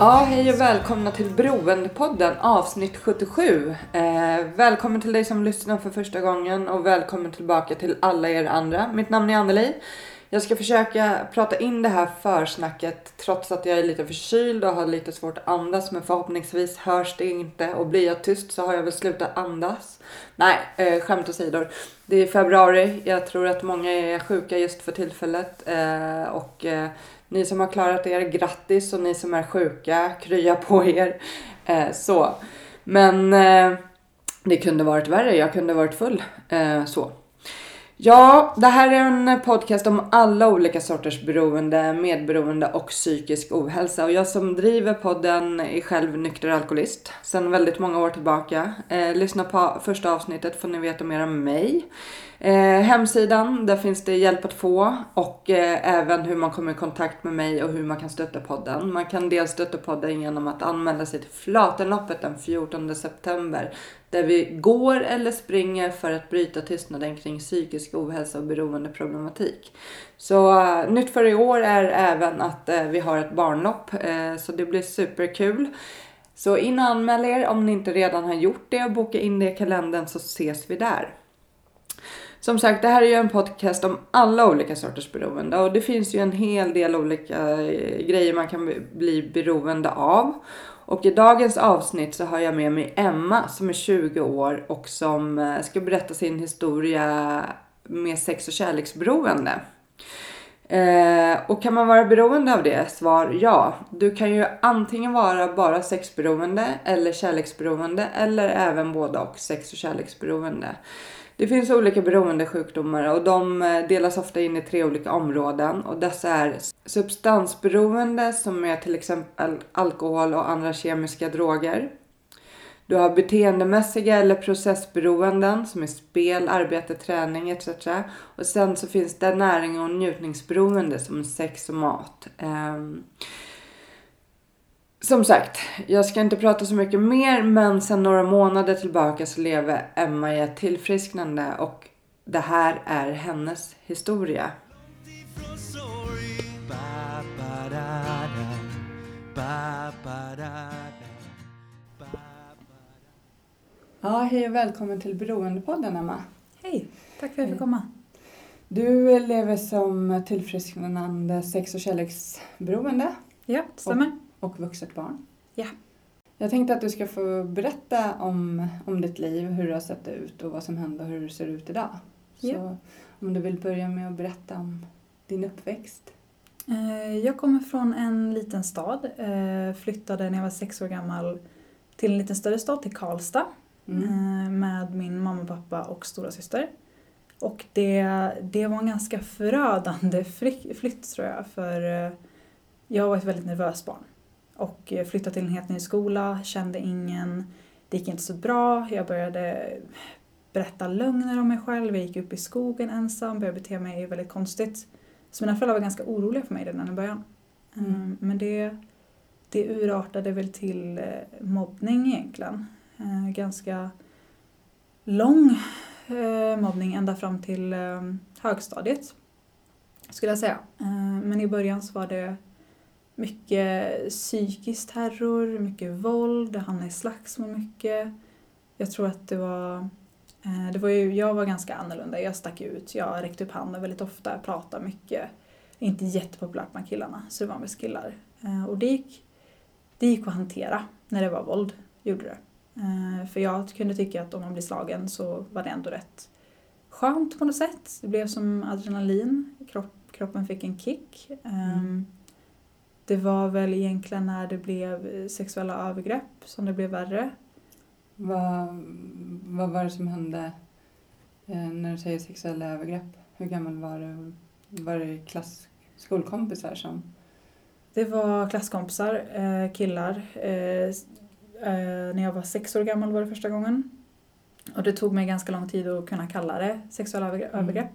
Ja, hej och välkomna till Beroendepodden avsnitt 77. Eh, välkommen till dig som lyssnar för första gången och välkommen tillbaka till alla er andra. Mitt namn är Anneli. Jag ska försöka prata in det här försnacket trots att jag är lite förkyld och har lite svårt att andas men förhoppningsvis hörs det inte och blir jag tyst så har jag väl slutat andas. Nej, eh, skämt åsido. Det är februari. Jag tror att många är sjuka just för tillfället eh, och eh, ni som har klarat er, grattis och ni som är sjuka, krya på er. Eh, så. Men eh, det kunde varit värre, jag kunde varit full. Eh, så. Ja, det här är en podcast om alla olika sorters beroende, medberoende och psykisk ohälsa. Och jag som driver podden är själv nykter alkoholist sedan väldigt många år tillbaka. Eh, lyssna på första avsnittet får ni veta mer om mig. Eh, hemsidan, där finns det hjälp att få och eh, även hur man kommer i kontakt med mig och hur man kan stötta podden. Man kan dels stötta podden genom att anmäla sig till Flatenloppet den 14 september där vi går eller springer för att bryta tystnaden kring psykisk ohälsa och beroendeproblematik. Så uh, nytt för i år är även att uh, vi har ett barnlopp uh, så det blir superkul. Så in och anmäl er om ni inte redan har gjort det och boka in det i kalendern så ses vi där. Som sagt, det här är ju en podcast om alla olika sorters beroende och det finns ju en hel del olika eh, grejer man kan bli beroende av. Och i dagens avsnitt så har jag med mig Emma som är 20 år och som eh, ska berätta sin historia med sex och kärleksberoende. Eh, och kan man vara beroende av det? Svar ja. Du kan ju antingen vara bara sexberoende eller kärleksberoende eller även både och sex och kärleksberoende. Det finns olika beroendesjukdomar och de eh, delas ofta in i tre olika områden och dessa är substansberoende som är till exempel alkohol och andra kemiska droger. Du har beteendemässiga eller processberoenden som är spel, arbete, träning etc. Och sen så finns det näring och njutningsberoende som sex och mat. Ehm, som sagt, jag ska inte prata så mycket mer men sedan några månader tillbaka så lever Emma i ett tillfrisknande och det här är hennes historia. Ja, hej och välkommen till Beroendepodden Emma. Hej, tack för att jag fick komma. Du lever som tillfrisknande sex och kärleksberoende Ja, det stämmer. Och vuxet barn. Ja. Jag tänkte att du ska få berätta om, om ditt liv, hur det har sett ut och vad som hände och hur det ser ut idag. Så Ja. om du vill börja med att berätta om din uppväxt. Eh, Jag kommer från en liten stad. eh, Flyttade när jag var sex år gammal till en lite större stad, till Karlstad. Mm. eh, Med min mamma, pappa och stora syster. Och det, det var en ganska förödande flytt, tror jag. För jag var ett väldigt nervöst barn. Och flyttade till en helt ny skola, kände ingen. Det gick inte så bra. Jag började berätta lögner om mig själv. Jag gick upp i skogen ensam, började bete mig väldigt konstigt. Så mina föräldrar var ganska oroliga för mig redan i början. Mm. Mm, Men det, det urartade väl till eh, mobbning egentligen. Eh, Ganska lång eh, mobbning ända fram till eh, högstadiet. Skulle jag säga. Men i början så var det mycket psykisk terror, mycket våld, det hamnade i slagsmål mycket. Jag tror att det var, eh, det var ju, jag var ganska annorlunda, jag stack ut, jag räckte upp handen väldigt ofta, pratade mycket. Inte jättepopulärt bland killarna, så det var mest killar. Eh, Och det gick, det gick att hantera när det var våld, gjorde det. Eh, För jag kunde tycka att om man blir slagen så var det ändå rätt skönt på något sätt. Det blev som adrenalin, kropp, kroppen fick en kick. Mm. Det var väl egentligen när det blev sexuella övergrepp som det blev värre. Vad, vad var det som hände eh, när du säger sexuella övergrepp? Hur gammal var du? Var det klass, skolkompisar som... Det var klasskompisar, eh, killar. Eh, eh, när jag var sex år gammal var det första gången. Och det tog mig ganska lång tid att kunna kalla det sexuella Mm. övergrepp.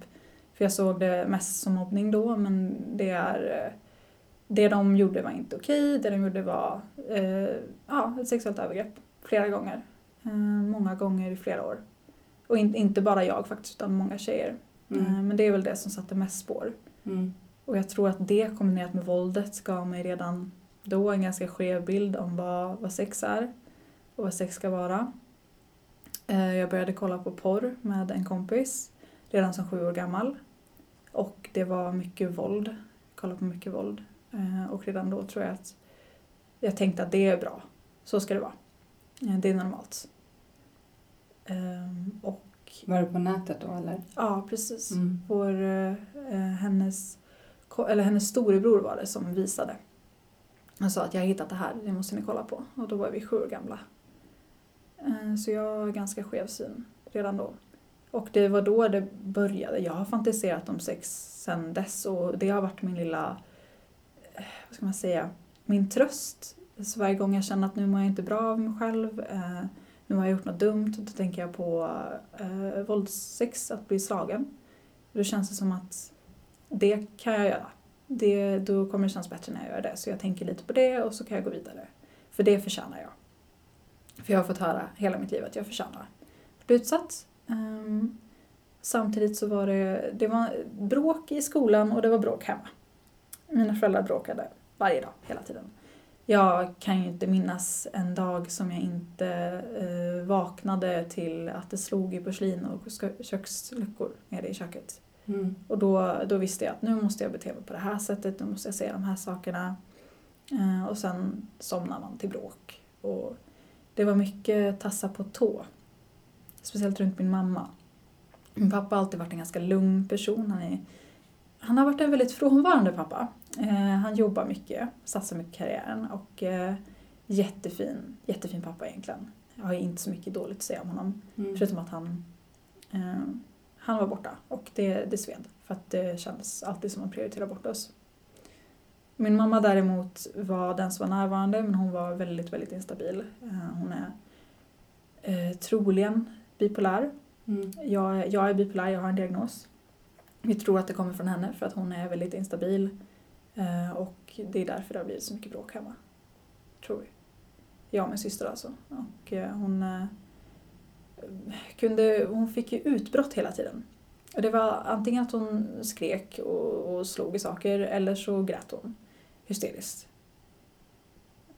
För jag såg det mest som mobbning då, men det är... Det de gjorde var inte okej, det de gjorde var eh, ja, ett sexuellt övergrepp. Flera gånger. Eh, många gånger i flera år. Och in, inte bara jag faktiskt, utan många tjejer. Mm. Eh, men det är väl det som satte mest spår. Mm. Och jag tror att det kombinerat med våldet gav mig redan då en ganska skev bild om vad, vad sex är och vad sex ska vara. Eh, Jag började kolla på porr med en kompis redan som sju år gammal. Och det var mycket våld. Kolla på mycket våld. Eh, Och redan då tror jag att jag tänkte att det är bra. Så ska det vara. Eh, Det är normalt. Ehm, Och Var det på nätet då eller? ja, precis. Mm. Vår, eh, hennes, eller hennes storebror var det som visade. Han sa att jag har hittat det här, det måste ni kolla på. Och då var vi sju år gamla. Eh, Så jag har ganska skev syn redan då. Och det var då det började. Jag har fantiserat om sex sen dess och det har varit min lilla, vad ska man säga, min tröst. Så varje gång jag känner att nu mår jag inte bra av mig själv, eh, nu har jag gjort något dumt, då tänker jag på eh, våldssex, att bli slagen. Då känns det som att det kan jag göra. Det, då kommer det kännas bättre när jag gör det. Så jag tänker lite på det och så kan jag gå vidare. För det förtjänar jag. För jag har fått höra hela mitt liv att jag förtjänar att bli utsatt. Um, samtidigt så var det, det var bråk i skolan och det var bråk hemma. Mina föräldrar bråkade varje dag, hela tiden. Jag kan ju inte minnas en dag som jag inte eh, vaknade till att det slog i porslin och köksluckor nere i köket. Mm. Och då, då visste jag att nu måste jag bete mig på det här sättet, nu måste jag säga de här sakerna. Eh, och sen somnar man till bråk. Och det var mycket tassa på tå. Speciellt runt min mamma. Min pappa har alltid varit en ganska lugn person. Han, är, han har varit en väldigt frånvarande pappa. Eh, han jobbar mycket, satsar mycket i karriären och eh, jättefin, jättefin pappa egentligen. Jag har inte så mycket dåligt att säga om honom. Mm. Förutom att han, eh, han var borta och det, det sved. För att det kändes alltid som att prioritera bort oss. Min mamma däremot var den som var närvarande men hon var väldigt, väldigt instabil. Hon är eh, troligen bipolär. Mm. Jag, jag är bipolär, jag har en diagnos. Vi tror att det kommer från henne för att hon är väldigt instabil. Eh, och det är därför det har blivit så mycket bråk hemma. Tror vi. Jag och min syster alltså. Och eh, hon eh, kunde, hon fick ju utbrott hela tiden. Och det var antingen att hon skrek och, och slog i saker eller så grät hon hysteriskt.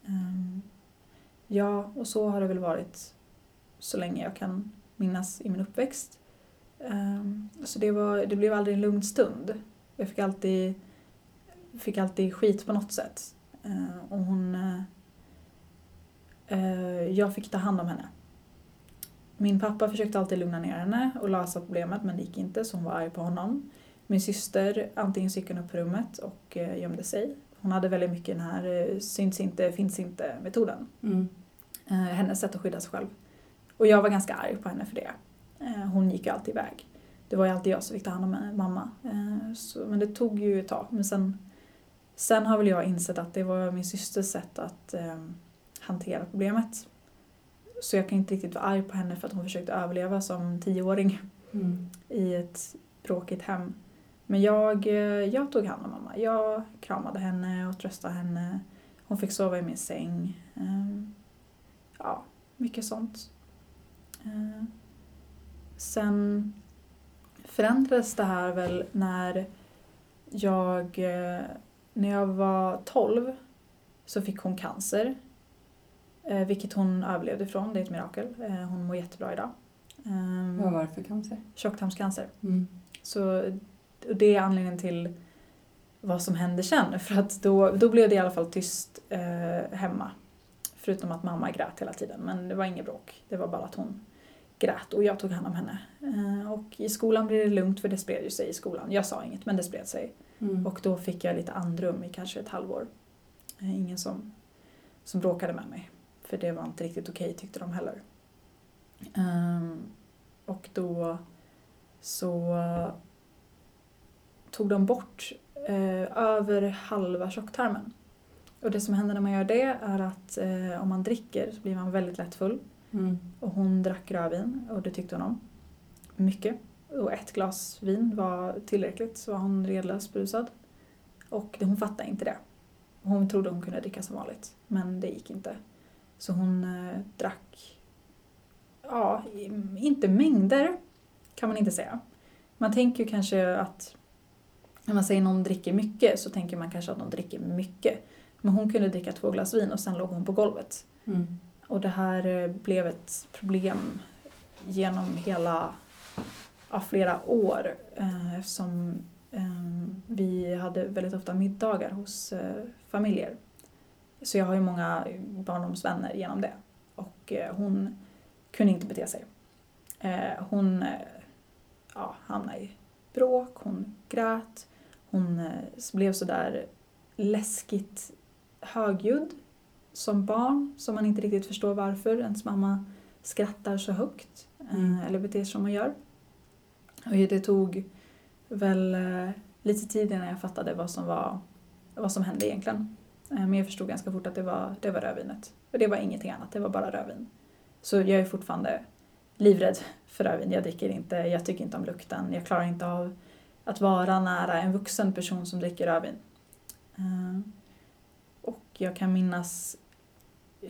Ehm, ja, och så har det väl varit så länge jag kan minnas i min uppväxt. Ehm, så det, var, det blev aldrig en lugn stund. Jag fick alltid, fick alltid skit på något sätt. Ehm, och hon... eh, eh, jag fick ta hand om henne. Min pappa försökte alltid lugna ner henne och lösa problemet men det gick inte så hon var arg på honom. Min syster antingen gick hon upp på rummet och eh, gömde sig. Hon hade väldigt mycket den här eh, syns inte, finns inte metoden. Mm. Eh, hennes sätt att skydda sig själv. Och jag var ganska arg på henne för det. Eh, hon gick ju alltid iväg. Det var ju alltid jag som fick ta hand om mamma. Eh, så, men det tog ju ett tag. Men sen, sen har väl jag insett att det var min systers sätt att eh, hantera problemet. Så jag kan inte riktigt vara arg på henne för att hon försökte överleva som tioåring Mm. i ett bråkigt hem. Men jag, eh, jag tog hand om mamma. Jag kramade henne och tröstade henne. Hon fick sova i min säng. Ehm, Ja, mycket sånt. Eh, Sen förändrades det här väl när jag, eh, när jag var 12 så fick hon cancer. Eh, Vilket hon överlevde ifrån, det är ett mirakel. Eh, Hon mår jättebra idag. Ehm, Vad var det för cancer? Tjocktarmscancer. Mm. Så och det är anledningen till vad som hände sen. För att då, då blev det i alla fall tyst eh, hemma. Förutom att mamma grät hela tiden. Men det var inget bråk. Det var bara att hon grät och jag tog hand om henne. Eh, och i skolan blev det lugnt för det spred ju sig i skolan. Jag sa inget men det spred sig. Mm. Och då fick jag lite andrum i kanske ett halvår. Eh, Ingen som, som bråkade med mig. För det var inte riktigt okej tyckte de heller. Ehm, och då så tog de bort eh, över halva tjocktarmen. Och det som händer när man gör det är att eh, om man dricker så blir man väldigt lätt full. Mm. Och hon drack rödvin och det tyckte hon om. Mycket. Och ett glas vin var tillräckligt så var hon redlöst berusad. Och hon fattade inte det. Hon trodde hon kunde dricka som vanligt. Men det gick inte. Så hon eh, drack, ja, inte mängder kan man inte säga. Man tänker ju kanske att när man säger någon dricker mycket så tänker man kanske att de dricker mycket. Men hon kunde dricka två glas vin och sen låg hon på golvet. Mm. Och det här eh, blev ett problem genom hela, ja, flera år eh, eftersom eh, vi hade väldigt ofta middagar hos eh, familjer. Så jag har ju många barndomsvänner genom det. Och hon kunde inte bete sig. Hon ja, hamnade i bråk, hon grät, hon blev sådär läskigt högljudd som barn som man inte riktigt förstår varför ens mamma skrattar så högt Mm. eller beter sig som hon gör. Och det tog väl eh, lite tid innan jag fattade vad som, var, vad som hände egentligen. Eh, men jag förstod ganska fort att det var, det var rödvinet. Och det var ingenting annat, det var bara rödvin. Så jag är fortfarande livrädd för rödvin. Jag dricker inte, jag tycker inte om lukten. Jag klarar inte av att vara nära en vuxen person som dricker rödvin. Eh, och jag kan minnas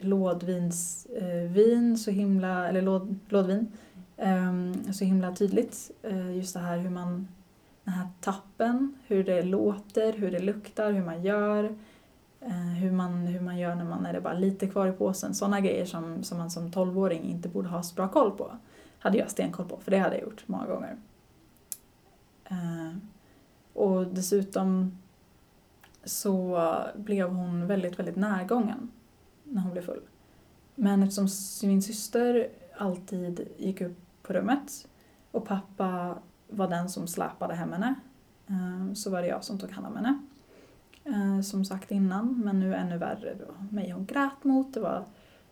lådvinsvin så himla, eller låd, lådvin Ehm, så himla tydligt. Eh, just det här hur man, den här tappen, hur det låter, hur det luktar, hur man gör. Eh, hur man, hur man gör när man är det bara lite kvar i påsen. Sådana grejer som, som man som 12-åring inte borde ha så bra koll på. Hade jag stenkoll på, för det hade jag gjort många gånger. Ehm, och dessutom så blev hon väldigt, väldigt närgången när hon blev full. Men eftersom min syster alltid gick upp på rummet och pappa var den som släpade hem henne eh, så var det jag som tog hand om henne. Eh, som sagt innan, men nu ännu värre. Det var mig hon grät mot. Det var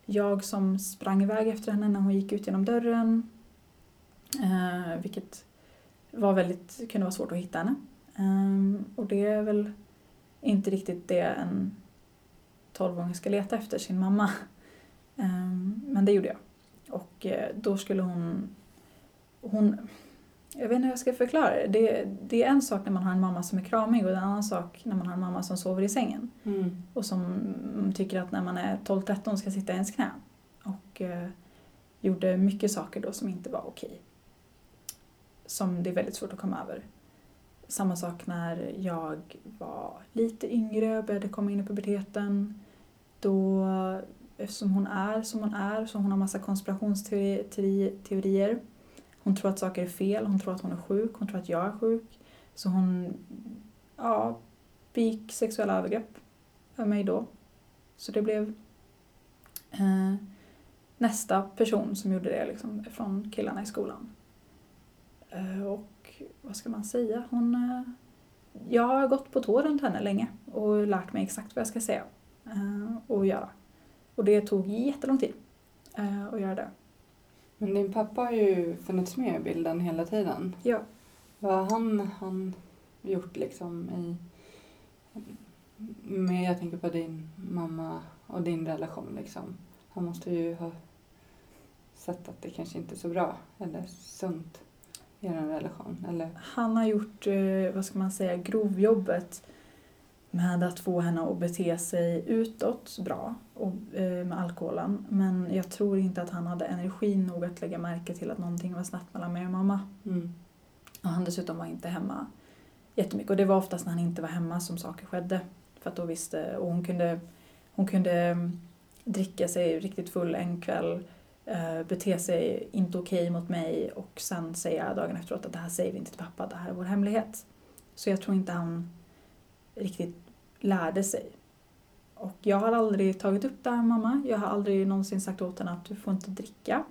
jag som sprang iväg efter henne när hon gick ut genom dörren. Eh, vilket var väldigt, kunde vara svårt att hitta henne. Och det är väl inte riktigt det en 12-åring ska leta efter sin mamma. Men det gjorde jag. Och då skulle hon hon jag vet inte hur jag ska förklara det. det. Det är en sak när man har en mamma som är kramig och en annan sak när man har en mamma som sover i sängen. Mm. Och som tycker att när man är 12-13 ska sitta i ens knä. Och eh, gjorde mycket saker då som inte var okej. Som det är väldigt svårt att komma över. Samma sak när jag var lite yngre och började komma in i puberteten. Då, eftersom hon är som hon är, så hon har massa konspirationsteorier. Hon tror att saker är fel, hon tror att hon är sjuk, hon tror att jag är sjuk. Så hon ja, begick sexuella övergrepp över mig då. Så det blev eh, nästa person som gjorde det liksom, från killarna i skolan. Eh, och vad ska man säga? Hon, eh, jag har gått på tå runt henne länge och lärt mig exakt vad jag ska säga eh, och göra. Och det tog jättelång tid eh, att göra det. Men din pappa har ju funnits med i bilden hela tiden. Ja. Vad har han, han gjort liksom i... Med, jag tänker på din mamma och din relation liksom. Han måste ju ha sett att det kanske inte är så bra eller sunt i er relation. Eller? Han har gjort, eh, vad ska man säga, grovjobbet med att få henne att bete sig utåt bra och, eh, med alkoholen. Men jag tror inte att han hade energi nog att lägga märke till att någonting var snett mellan mig och mamma. Mm. Och han dessutom var inte hemma jättemycket. Och det var oftast när han inte var hemma som saker skedde. För att då visste, och hon kunde, hon kunde mm, dricka sig riktigt full en kväll, eh, bete sig inte okej mot mig och sen säga dagen efteråt att det här säger vi inte till pappa, det här är vår hemlighet. Så jag tror inte han riktigt lärde sig. Och jag har aldrig tagit upp det här mamma. Jag har aldrig någonsin sagt åt henne att du får inte dricka.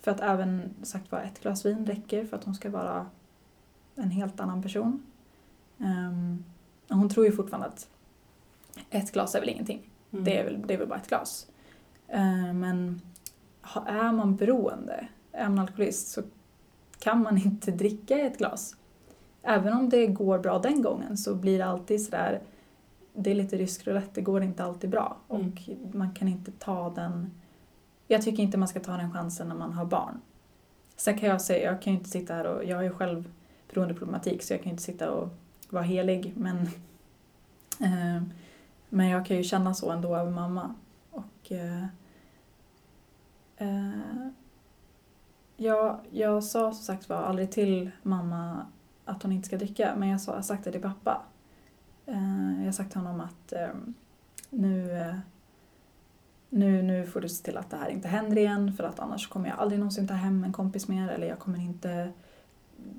För att även sagt var ett glas vin räcker för att hon ska vara en helt annan person. Um, hon tror ju fortfarande att ett glas är väl ingenting. Mm. Det, är väl, det är väl bara ett glas. Eh, men är man beroende, är man alkoholist, så kan man inte dricka ett glas. Även om det går bra den gången så blir det alltid sådär det är lite rysk roulette, det går inte alltid bra. Mm. Och man kan inte ta den... Jag tycker inte man ska ta den chansen när man har barn. Sen kan jag säga, jag kan ju inte sitta här och, jag har ju själv beroendeproblematik så jag kan ju inte sitta och vara helig men eh, men jag kan ju känna så ändå över mamma. Och eh, eh, jag, jag sa som sagt var aldrig till mamma att hon inte ska dricka men jag, sa, jag sagt det till pappa. Eh, jag har sagt till honom att eh, nu, eh, nu, nu får du se till att det här inte händer igen för att annars kommer jag aldrig någonsin ta hem en kompis mer eller jag kommer inte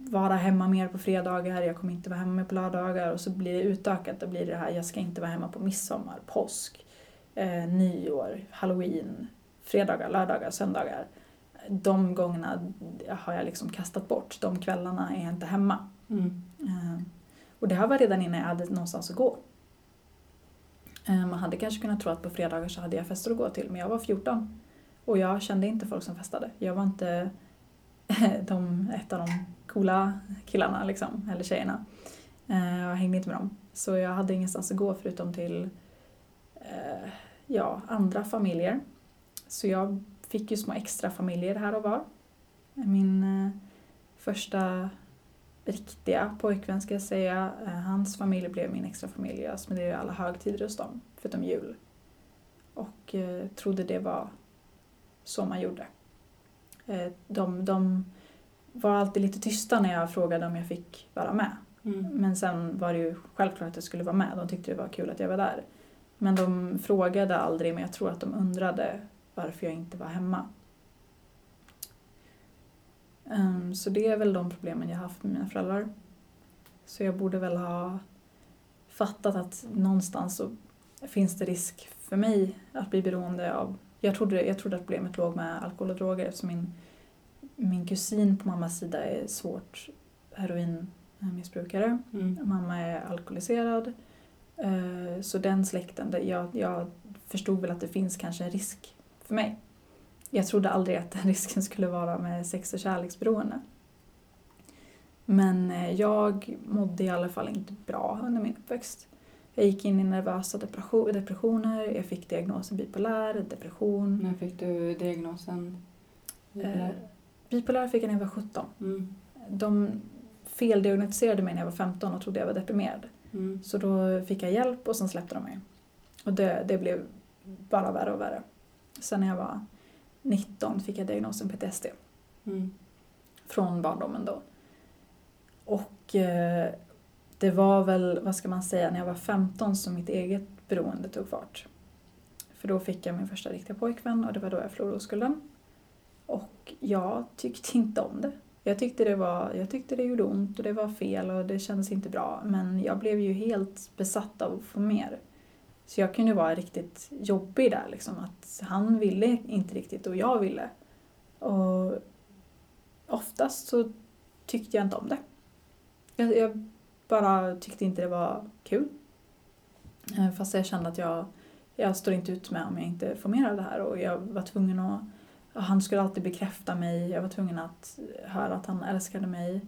vara hemma mer på fredagar, jag kommer inte vara hemma mer på lördagar och så blir det utökat. Då blir det här, jag ska inte vara hemma på midsommar, påsk, eh, nyår, halloween, fredagar, lördagar, söndagar. De gångerna har jag liksom kastat bort. De kvällarna är jag inte hemma. Mm. Eh, och det här var redan innan jag hade någonstans att gå. Eh, man hade kanske kunnat tro att på fredagar så hade jag fester att gå till, men jag var 14. Och jag kände inte folk som festade. Jag var inte de, ett av de coola killarna liksom, eller tjejerna. Eh, jag hängde inte med dem. Så jag hade ingenstans att gå förutom till eh, ja, andra familjer. Så jag fick ju små extra familjer här och var. Min första riktiga pojkvän ska jag säga, eh, hans familj blev min extra familj. Jag spenderade alla högtider hos dem, förutom jul. Och eh, trodde det var så man gjorde. Eh, de, de var alltid lite tysta när jag frågade om jag fick vara med. Mm. Men sen var det ju självklart att jag skulle vara med. De tyckte det var kul att jag var där. Men de frågade aldrig, men jag tror att de undrade varför jag inte var hemma. Ehm, så det är väl de problemen jag har haft med mina föräldrar. Så jag borde väl ha fattat att någonstans så finns det risk för mig att bli beroende av... Jag trodde, jag trodde att problemet låg med alkohol och droger eftersom min, min kusin på mammas sida är svårt heroinmissbrukare. Mm. Mamma är alkoholiserad. Eh, Så den släkten, jag, jag förstod väl att det finns kanske en risk för mig. Jag trodde aldrig att den risken skulle vara med sex och kärleksberoende. Men eh, jag mådde i alla fall inte bra under min uppväxt. Jag gick in i nervösa depression, depressioner, jag fick diagnosen bipolär, depression. När fick du diagnosen? Eh, bipolär fick jag när jag var 17. Mm. De feldiagnostiserade mig när jag var 15 och trodde jag var deprimerad. Mm. Så då fick jag hjälp och sen släppte de mig. Och det, det blev bara värre och värre. Sen när jag var 19 fick jag diagnosen PTSD Mm. från barndomen då. Och eh, det var väl, vad ska man säga, när jag var 15 som mitt eget beroende tog fart. För då fick jag min första riktiga pojkvän och det var då jag förlorade oskulden. Och jag tyckte inte om det. Jag tyckte det, var, jag tyckte det gjorde ont och det var fel och det kändes inte bra. Men jag blev ju helt besatt av att få mer. Så jag kunde vara riktigt jobbig där liksom. Att han ville inte riktigt och jag ville. Och oftast så tyckte jag inte om det. Jag, jag bara tyckte inte det var kul. Eh, fast jag kände att jag, jag står inte ut med om jag inte får mer av det här och jag var tvungen att han skulle alltid bekräfta mig, jag var tvungen att höra att han älskade mig.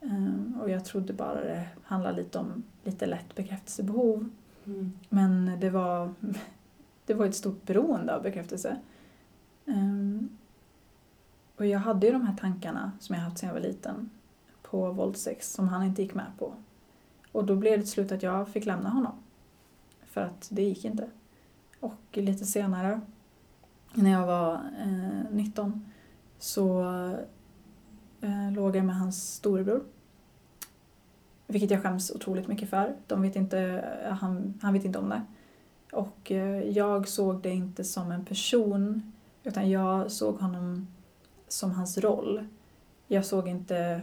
Eh, och jag trodde bara det handlade lite om lite lätt bekräftelsebehov. Mm. Men det var, det var ett stort beroende av bekräftelse. Um, och jag hade ju de här tankarna som jag haft sedan jag var liten på våldsex som han inte gick med på. Och då blev det till slut att jag fick lämna honom. För att det gick inte. Och lite senare, när jag var eh, 19, så eh, låg jag med hans storebror. Vilket jag skäms otroligt mycket för. De vet inte, han, han vet inte om det. Och eh, jag såg det inte som en person, utan jag såg honom som hans roll. Jag såg inte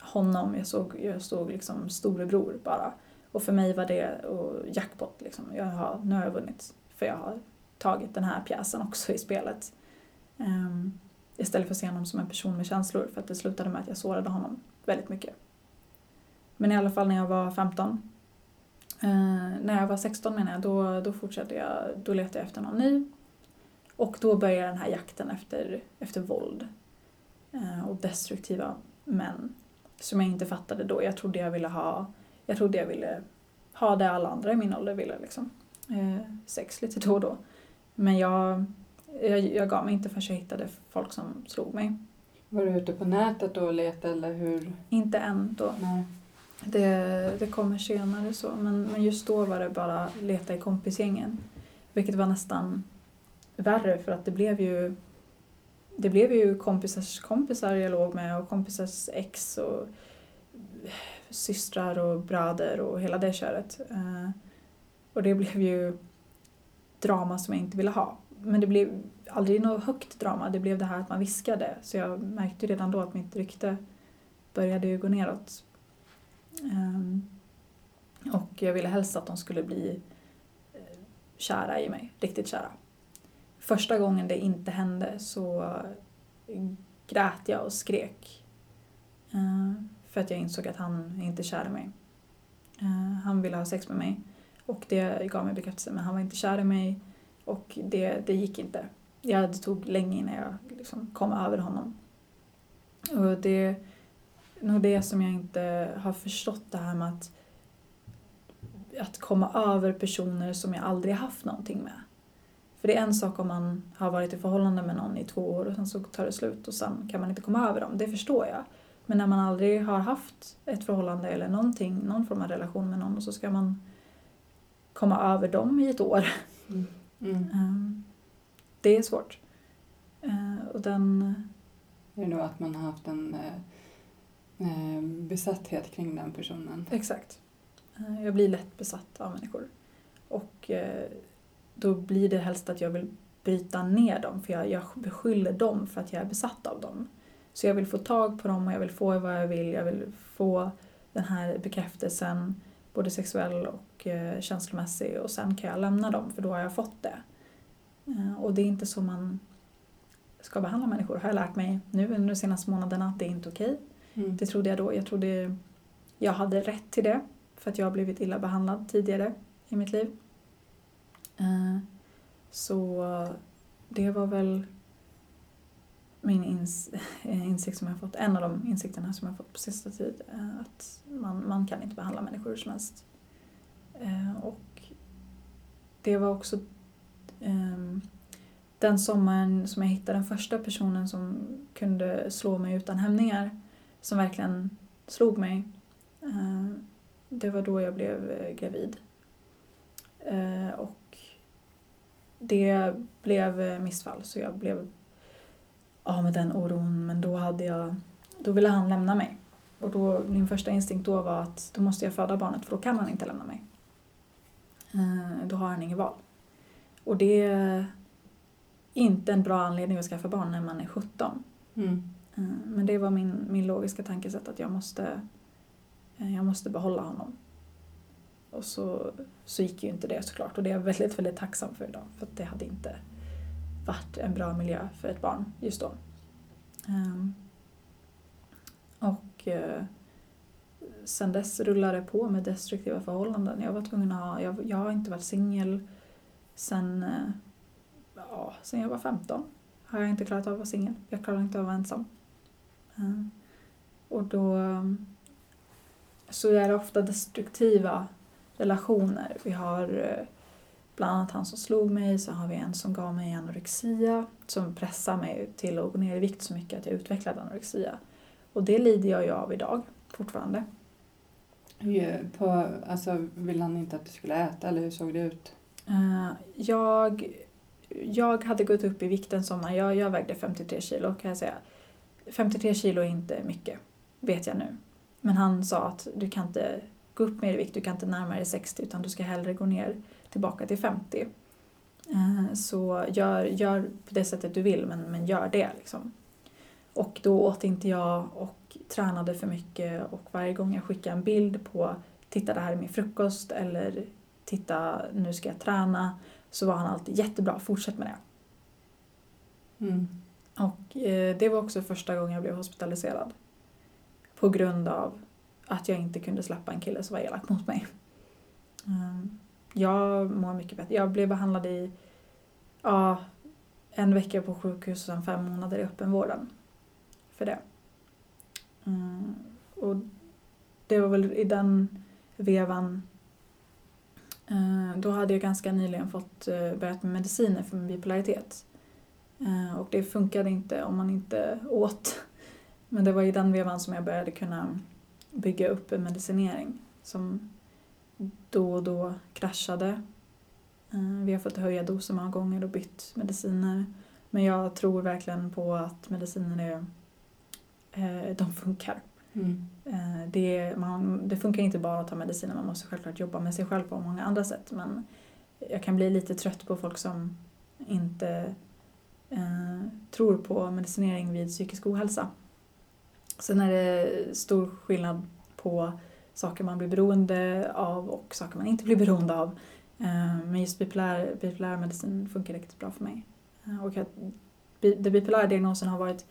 honom, jag såg, jag såg liksom storebror bara. Och för mig var det och jackpot liksom. Jag har, nu har jag vunnit. För jag har tagit den här pjäsen också i spelet. Um, istället för att se honom som en person med känslor. För att det slutade med att jag sårade honom väldigt mycket. Men i alla fall när jag var 15. Eh, när jag var 16 menar jag, då, då fortsatte jag, då letade jag efter någon ny. Och då började den här jakten efter, efter våld. Eh, och destruktiva män. Som jag inte fattade då. Jag trodde jag ville ha, jag trodde jag ville ha det alla andra i min ålder ville. Liksom. Eh, sex lite då och då. Men jag, jag, jag gav mig inte förrän jag hittade folk som slog mig. Var du ute på nätet då och letade eller hur? Inte än då. Nej. Det, det kommer senare så. Men, men just då var det bara leta i kompisgängen. Vilket var nästan värre för att det blev ju det blev ju kompisars kompisar jag låg med och kompisars ex och systrar och bröder och hela det köret. Eh, och det blev ju drama som jag inte ville ha. Men det blev aldrig något högt drama, det blev det här att man viskade. Så jag märkte ju redan då att mitt rykte började ju gå neråt. Ehm, och jag ville helst att de skulle bli eh, kära i mig, riktigt kära. Första gången det inte hände så grät jag och skrek. Eh, för att jag insåg att han inte är kär i mig. Eh, han ville ha sex med mig och det gav mig bekräftelse men han var inte kär i mig och det, det gick inte. Jag, det tog länge innan jag liksom kom över honom. Och det nog det som jag inte har förstått det här med att, att komma över personer som jag aldrig haft någonting med. För det är en sak om man har varit i förhållande med någon i två år och sen så tar det slut och sen kan man inte komma över dem. Det förstår jag. Men när man aldrig har haft ett förhållande eller någonting, någon form av relation med någon och så ska man komma över dem i ett år. Mm. Ehm, Det är svårt. Eh, Och den, Är det då att man har haft en eh, Eh, besatthet kring den personen? exakt. Eh, jag blir lätt besatt av människor. Och eh, då blir det helst att jag vill bryta ner dem för jag, jag beskyller dem för att jag är besatt av dem. Så jag vill få tag på dem och jag vill få vad jag vill. Jag vill få den här bekräftelsen, både sexuell och eh, känslomässig och sen kan jag lämna dem för då har jag fått det. Eh, och det är inte så man ska behandla människor har jag lärt mig nu under de senaste månaderna att det är inte okej. Mm. Det trodde jag då. Jag trodde jag hade rätt till det för att jag har blivit illa behandlad tidigare i mitt liv. Eh, så det var väl min ins- eh, insikt som jag har fått, en av de insikterna som jag har fått på sista tid. Eh, att man, man kan inte behandla människor hur som helst. Och det var också ehm, den sommaren som jag hittade den första personen som kunde slå mig utan hämningar. Som verkligen slog mig. Eh, det var då jag blev eh, gravid. Eh, och det blev missfall så jag blev av med den oron men då hade jag, då ville han lämna mig. Och då, min första instinkt då var att då måste jag föda barnet för då kan han inte lämna mig. Då har han inget val. Och det är inte en bra anledning att skaffa barn när man är 17. Mm. Eh, men det var min, min logiska tankesätt att jag måste, eh, jag måste behålla honom. Och så, så gick ju inte det såklart och det är jag väldigt, väldigt tacksam för idag för att det hade inte varit en bra miljö för ett barn just då. Ehm, och eh, sen dess rullar det på med destruktiva förhållanden. Jag var tvungen att ha, jag, jag har inte varit singel sen, ja, sen jag var 15 har jag inte klarat av att vara singel. Jag klarar inte av att vara ensam. Och då um, så är det ofta destruktiva relationer. Vi har eh, bland annat han som slog mig, så har vi en som gav mig anorexia som pressar mig till att gå ner i vikt så mycket att jag utvecklade anorexia. Och det lider jag ju av idag fortfarande. På, alltså, vill han inte att du skulle äta eller hur såg det ut? Eh, Jag, jag hade gått upp i vikt en sommar. Jag, jag vägde 53 kilo kan jag säga. 53 kilo är inte mycket, vet jag nu. Men han sa att du kan inte gå upp mer i vikt, du kan inte närma dig 60 utan du ska hellre gå ner tillbaka till 50. Eh, Så gör, gör på det sättet du vill men, men gör det liksom. Och då åt inte jag och tränade för mycket och varje gång jag skickade en bild på titta det här är min frukost eller titta nu ska jag träna så var han alltid jättebra, fortsätt med det. Mm. Och eh, det var också första gången jag blev hospitaliserad. På grund av att jag inte kunde släppa en kille som var elak mot mig. Ehm, jag mår mycket bättre. Jag blev behandlad i ja, en vecka på sjukhus och sen fem månader i öppenvården. För det. Ehm, och det var väl i den vevan eh, Då hade jag ganska nyligen fått eh, börjat med mediciner för min bipolaritet. Ehm, och det funkade inte om man inte åt. Men det var i den vevan som jag började kunna bygga upp en medicinering som då och då kraschade. Eh, Vi har fått höja doser många gånger och bytt mediciner. Men jag tror verkligen på att mediciner är, eh, de funkar. Mm. Eh, Det, man, det funkar inte bara att ta mediciner, man måste självklart jobba med sig själv på många andra sätt. Men jag kan bli lite trött på folk som inte eh, tror på medicinering vid psykisk ohälsa. Sen är det stor skillnad på saker man blir beroende av och saker man inte blir beroende av. Eh, men just bipolär, bipolär medicin funkar riktigt bra för mig. Eh, och att den bipolära diagnosen har varit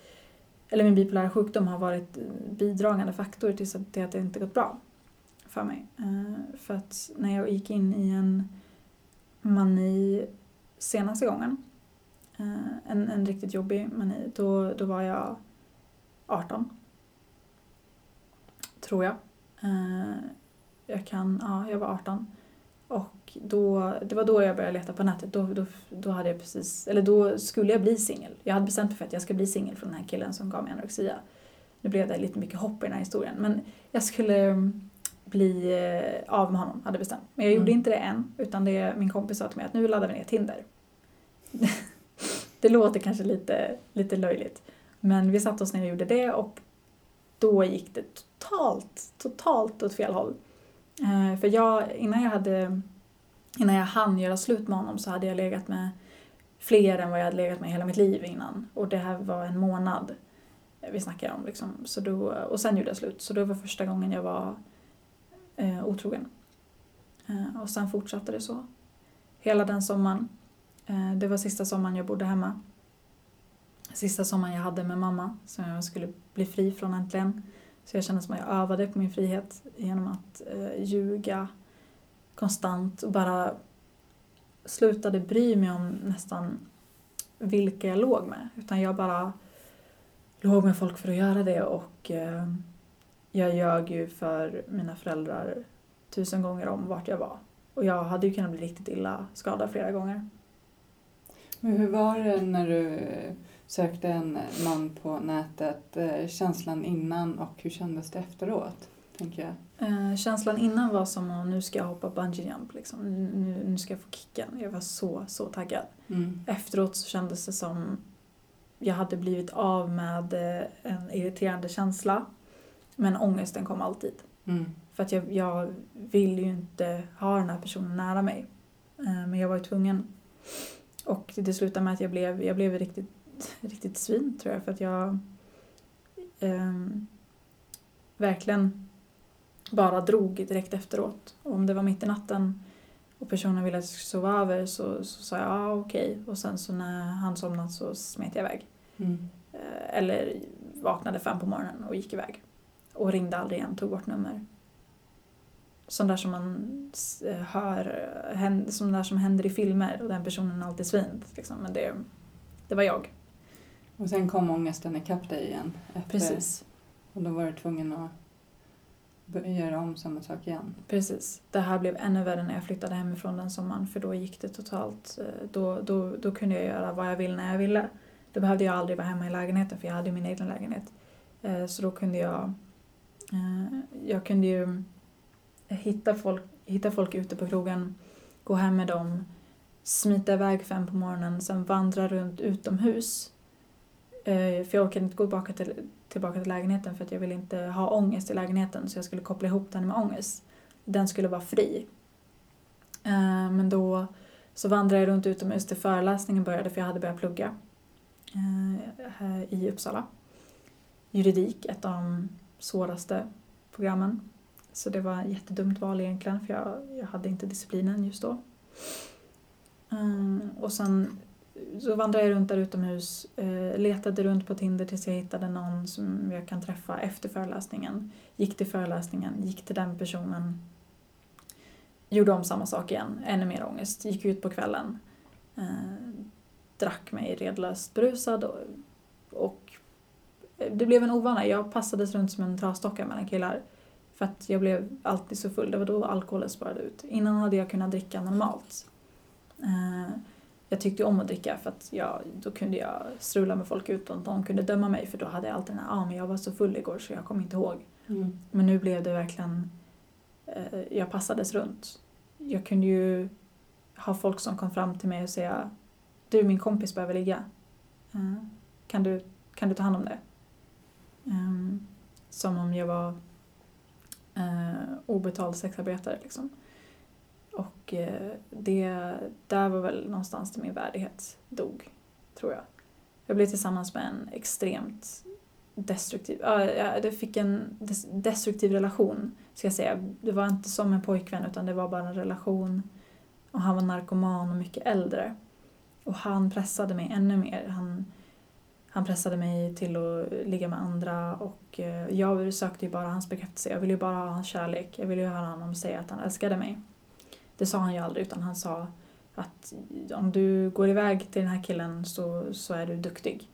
eller min bipolära sjukdom har varit bidragande faktor till att det inte gått bra för mig. Eh, för att när jag gick in i en mani senaste gången, en, en riktigt jobbig mani, då, då var jag 18. Tror jag. Eh, Jag kan, ja, jag var 18. Och då, det var då jag började leta på nätet. Då, då, då hade jag precis, eller då skulle jag bli singel. Jag hade bestämt mig för att jag ska bli singel från den här killen som gav mig anorexia. Nu blev det lite mycket hopp i den här historien. Men jag skulle mm, bli eh, av med honom, hade bestämt. Men jag gjorde Mm. inte det än. Utan det, min kompis sa till mig att nu laddar vi ner Tinder. det låter kanske lite, lite löjligt. Men vi satte oss ner och gjorde det och då gick det totalt, totalt åt fel håll. Eh, för jag, innan jag hade, innan jag hann göra slut med honom så hade jag legat med fler än vad jag hade legat med hela mitt liv innan. Och det här var en månad eh, vi snackar om liksom. Så då, och sen gjorde jag slut. Så det var första gången jag var eh, otrogen. Eh, och sen fortsatte det så. Hela den sommaren. Eh, det var sista sommaren jag bodde hemma. Sista sommaren jag hade med mamma som jag skulle bli fri från äntligen. Så jag kände som att jag övade på min frihet genom att eh, ljuga konstant och bara slutade bry mig om nästan vilka jag låg med. Utan jag bara låg med folk för att göra det och eh, jag ljög ju för mina föräldrar tusen gånger om vart jag var. Och jag hade ju kunnat bli riktigt illa skadad flera gånger. Men hur var det när du sökte en man på nätet? Eh, Känslan innan och hur kändes det efteråt? Tänker jag. Eh, känslan innan var som att nu ska jag hoppa bungee jump liksom. Nu, nu ska jag få kicken. Jag var så, så taggad. Mm. Efteråt så kändes det som jag hade blivit av med eh, en irriterande känsla. Men ångesten kom alltid. Mm. För att jag, jag vill ju inte ha den här personen nära mig. Eh, Men jag var ju tvungen. Och det slutade med att jag blev, jag blev riktigt, riktigt svin tror jag. För att jag ehm, verkligen bara drog direkt efteråt. Och om det var mitt i natten och personen ville att jag skulle sova över så, så sa jag ja okej. Och sen så när han somnat så smet jag iväg. Mm. Eh, Eller vaknade fem på morgonen och gick iväg. Och ringde aldrig igen, tog bort nummer. Sånt där som man eh, hör, eh, sånt där som händer i filmer och den personen är alltid svin. Liksom. Men det, det var jag. Och sen kom ångesten ikapp dig igen. Efter, Precis. Och då var du tvungen att göra om samma sak igen. Precis. Det här blev ännu värre när jag flyttade hemifrån den sommaren för då gick det totalt. eh, Då, då, då kunde jag göra vad jag ville när jag ville. Då behövde jag aldrig vara hemma i lägenheten för jag hade min egen lägenhet. Eh, Så då kunde jag... eh, Jag kunde ju hitta folk, hitta folk ute på krogen, gå hem med dem, smita iväg fem på morgonen, sen vandra runt utomhus. Eh, för jag orkade inte gå tillbaka till, tillbaka till lägenheten för att jag ville inte ha ångest i lägenheten så jag skulle koppla ihop den med ångest. Den skulle vara fri. Eh, men då så vandrade jag runt utomhus till föreläsningen började för jag hade börjat plugga eh, här i Uppsala. Juridik, ett av de svåraste programmen. Så det var ett jättedumt val egentligen för jag, jag hade inte disciplinen just då. Och sen så vandrade jag runt där utomhus, eh, letade runt på Tinder tills jag hittade någon som jag kan träffa efter föreläsningen. Gick till föreläsningen, gick till den personen. Gjorde om samma sak igen, ännu mer ångest. Gick ut på kvällen. Eh, drack mig redlöst brusad och, och eh, det blev en ovana. Jag passades runt som en trasdocka mellan killar. För att jag blev alltid så full, det var då alkoholen sparade ut. Innan hade jag kunnat dricka normalt. Jag tyckte om att dricka för att jag, då kunde jag strula med folk utan att de kunde döma mig för då hade jag alltid den här, ah, men jag var så full igår så jag kommer inte ihåg. Mm. Men nu blev det verkligen, eh, jag passades runt. Jag kunde ju ha folk som kom fram till mig och säga, du min kompis behöver ligga. Eh, kan, du, kan du ta hand om det? Eh, som om jag var eh, obetald sexarbetare liksom. Och eh, det, där var väl någonstans där min värdighet dog, tror jag. Jag blev tillsammans med en extremt destruktiv, äh, det fick en destruktiv relation, ska jag säga. Det var inte som en pojkvän utan det var bara en relation. Och han var narkoman och mycket äldre. Och han pressade mig ännu mer. Han, han pressade mig till att ligga med andra och eh, jag sökte ju bara hans bekräftelse. Jag ville ju bara ha hans kärlek. Jag ville ju höra honom säga att han älskade mig. Det sa han ju aldrig utan han sa att om du går iväg till den här killen så, så är du duktig.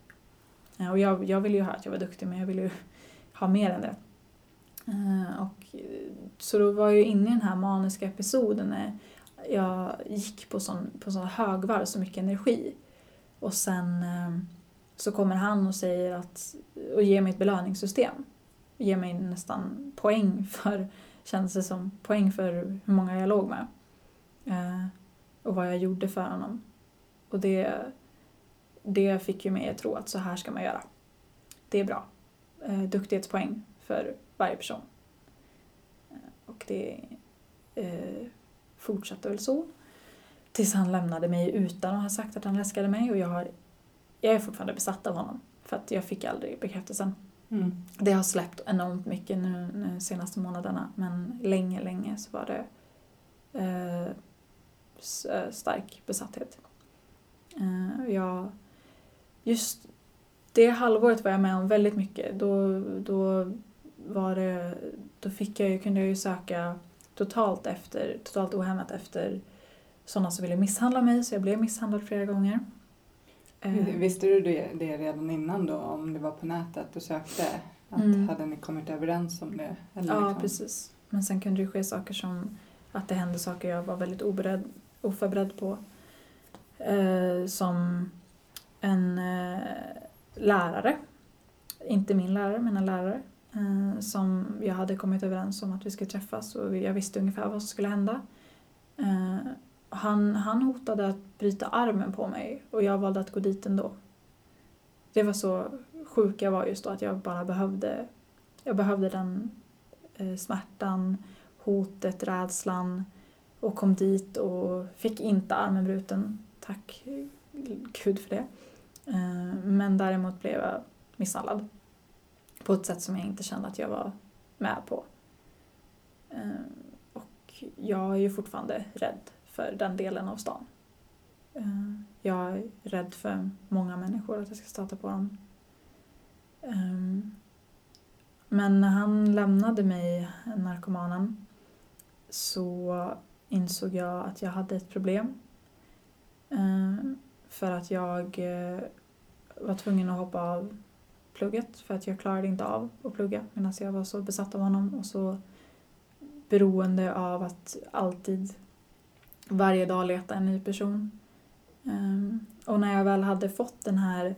Eh, och jag, jag ville ju höra att jag var duktig men jag ville ju ha mer än det. Eh, och, eh, så då var jag ju inne i den här maniska episoden när jag gick på sån, på sån högvarv, så mycket energi. Och sen så kommer han och säger att, och ger mig ett belöningssystem. Ger mig nästan poäng för, känns det som, poäng för hur många jag låg med. Eh, och vad jag gjorde för honom. Och det, det fick ju mig att tro att så här ska man göra. Det är bra. Eh, duktighetspoäng för varje person. Eh, och det eh, fortsatte väl så. Tills han lämnade mig utan att ha sagt att han älskade mig och jag, har, jag är fortfarande besatt av honom. För att jag fick aldrig bekräftelsen. Mm. Det har släppt enormt mycket nu, nu senaste månaderna men länge, länge så var det eh, stark besatthet. Eh, jag, just det halvåret var jag med om väldigt mycket. Då, då, var det, då fick jag, kunde jag ju söka totalt, efter, totalt ohämmat efter sådana som ville misshandla mig så jag blev misshandlad flera gånger. Eh, Visste du det, det redan innan då om det var på nätet och sökte? Att Mm. Hade ni kommit överens om det? Eller Ja, liksom? precis. Men sen kunde det ske saker som att det hände saker jag var väldigt oberedd, oförberedd på. Eh, som en eh, lärare, inte min lärare men en lärare, eh, som jag hade kommit överens om att vi skulle träffas och jag visste ungefär vad som skulle hända. Eh, han, han hotade att bryta armen på mig och jag valde att gå dit ändå. Det var så sjuk jag var just då att jag bara behövde, jag behövde den eh, smärtan, hotet, rädslan och kom dit och fick inte armen bruten. Tack gud för det. Eh, men däremot blev jag misshandlad på ett sätt som jag inte kände att jag var med på. Eh, och jag är ju fortfarande rädd för den delen av stan. Eh, jag är rädd för många människor, att jag ska stöta på dem. Men när han lämnade mig, narkomanen, så insåg jag att jag hade ett problem. Eh, för att jag eh, var tvungen att hoppa av plugget för att jag klarade inte av att plugga medan jag var så besatt av honom och så beroende av att alltid varje dag leta en ny person. Eh, och när jag väl hade fått den här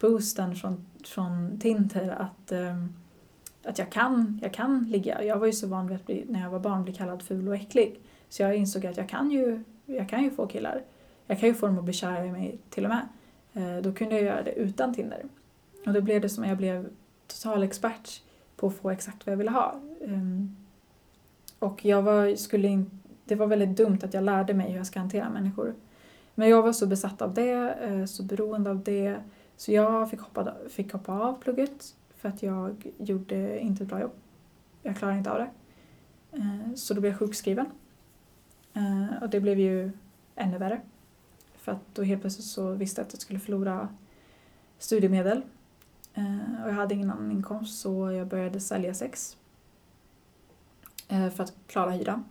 boosten från, från Tinder att, att jag, kan, jag kan ligga. Jag var ju så van vid att bli, när jag var barn bli kallad ful och äcklig. Så jag insåg att jag kan ju, jag kan ju få killar. Jag kan ju få dem att bli kära i mig till och med. Eh, då kunde jag göra det utan Tinder. Och då blev det som att jag blev total expert på att få exakt vad jag ville ha. Ehm, och jag var, skulle in, det var väldigt dumt att jag lärde mig hur jag ska hantera människor. Men jag var så besatt av det, eh, så beroende av det. Så jag fick hoppa, fick hoppa av plugget för att jag gjorde inte ett bra jobb. Jag klarade inte av det. Eh, så då blev jag sjukskriven. Eh, Och det blev ju ännu värre. För att då helt plötsligt så visste jag att jag skulle förlora studiemedel. Eh, Och jag hade ingen annan inkomst så jag började sälja sex. eh, För att klara hyran.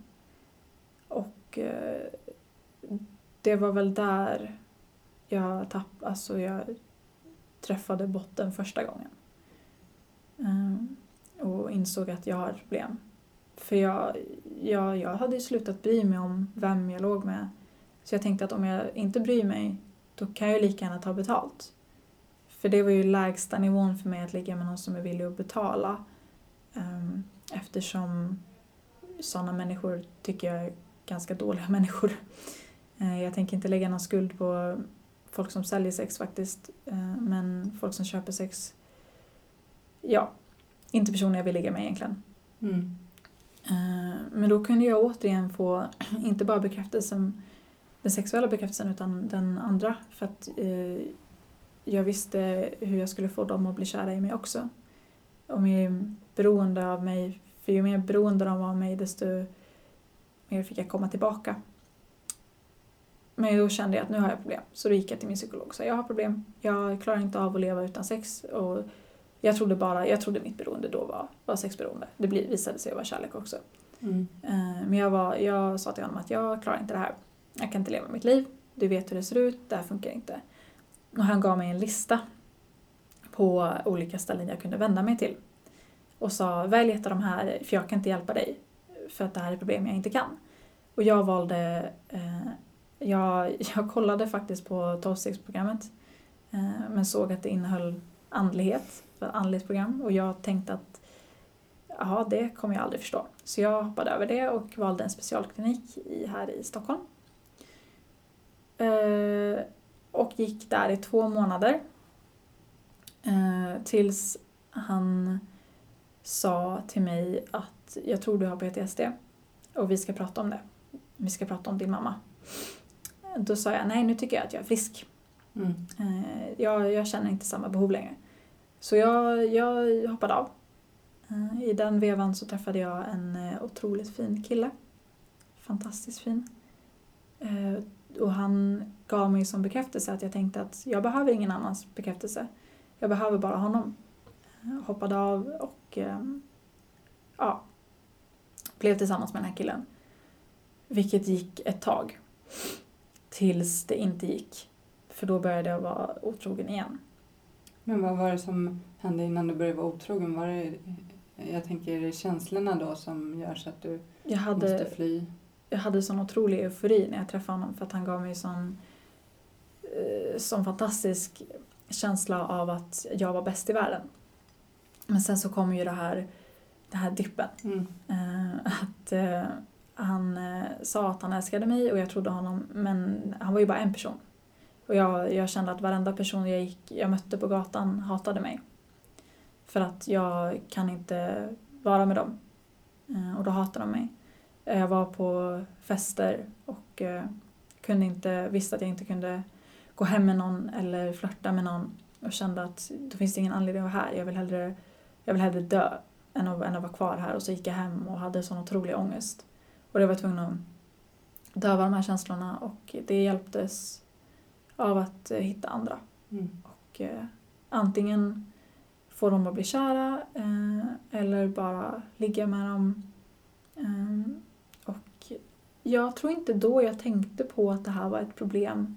Och eh, det var väl där jag tapp, alltså jag träffade botten första gången. Eh, Och insåg att jag har problem. För jag, jag, jag hade ju slutat bry mig om vem jag låg med. Så jag tänkte att om jag inte bryr mig, då kan jag lika gärna ta betalt. För det var ju lägsta nivån för mig att ligga med någon som är villig att betala. Um, eftersom sådana människor tycker jag är ganska dåliga människor. Uh, jag tänker inte lägga någon skuld på folk som säljer sex faktiskt. Uh, men folk som köper sex, ja, inte personer jag vill ligga med egentligen. Mm. Eh, men då kunde jag återigen få, inte bara bekräftelsen, den sexuella bekräftelsen utan den andra. För att eh, jag visste hur jag skulle få dem att bli kära i mig också. Och mer beroende av mig, för ju mer beroende de var av mig desto mer fick jag komma tillbaka. Men då kände jag att nu har jag problem. Så då gick jag till min psykolog och sa jag har problem. Jag klarar inte av att leva utan sex. Och jag trodde bara, jag trodde mitt beroende då var, var sexberoende. Det visade sig vara kärlek också. Mm. Eh, men jag, var, jag sa till honom att jag klarar inte det här. Jag kan inte leva mitt liv. Du vet hur det ser ut. Det här funkar inte. Och han gav mig en lista på olika ställen jag kunde vända mig till. Och sa, välj ett av de här för jag kan inte hjälpa dig. För att det här är problem jag inte kan. Och jag valde, eh, jag, jag kollade faktiskt på tolvstegsprogrammet. Eh, men såg att det innehöll andlighet, ett andlighetsprogram. Och jag tänkte att jaha, det kommer jag aldrig förstå. Så jag hoppade över det och valde en specialklinik i, här i Stockholm. Eh, och gick där i två månader. Eh, tills han sa till mig att jag tror du har PTSD och vi ska prata om det. Vi ska prata om din mamma. Då sa jag nej, nu tycker jag att jag är frisk. Mm. Eh, jag, jag känner inte samma behov längre. Så jag, jag hoppade av. Eh, I den vevan så träffade jag en eh, otroligt fin kille. Fantastiskt fin. Och han gav mig som bekräftelse att jag tänkte att jag behöver ingen annans bekräftelse. Jag behöver bara honom. Jag hoppade av och ehm, ja, blev tillsammans med den här killen. Vilket gick ett tag. Tills det inte gick. För då började jag vara otrogen igen. Men vad var det som hände innan du började vara otrogen? Var det, jag tänker, är det känslorna då som gör så att du Jag hade, måste fly? jag hade sån otrolig eufori när jag träffade honom för att han gav mig sån, eh, sån fantastisk känsla av att jag var bäst i världen. Men sen så kom ju det här, den här dippen. Mm. Eh, att eh, han sa att han älskade mig och jag trodde honom, men han var ju bara en person. Och jag, jag kände att varenda person jag, gick, jag mötte på gatan hatade mig. För att jag kan inte vara med dem. Eh, och då hatade de mig. Eh, jag var på fester och eh, kunde inte, visste att jag inte kunde gå hem med någon eller flörta med någon och kände att då finns det ingen anledning att vara här. Jag vill hellre, jag vill hellre dö än att, än att vara kvar här. Och så gick jag hem och hade sån otrolig ångest. Och jag var tvungen att döva de här känslorna och det hjälptes av att eh, hitta andra. Mm. Och eh, antingen få dem att bli kära eh, eller bara ligga med dem. Eh, och jag tror inte då jag tänkte på att det här var ett problem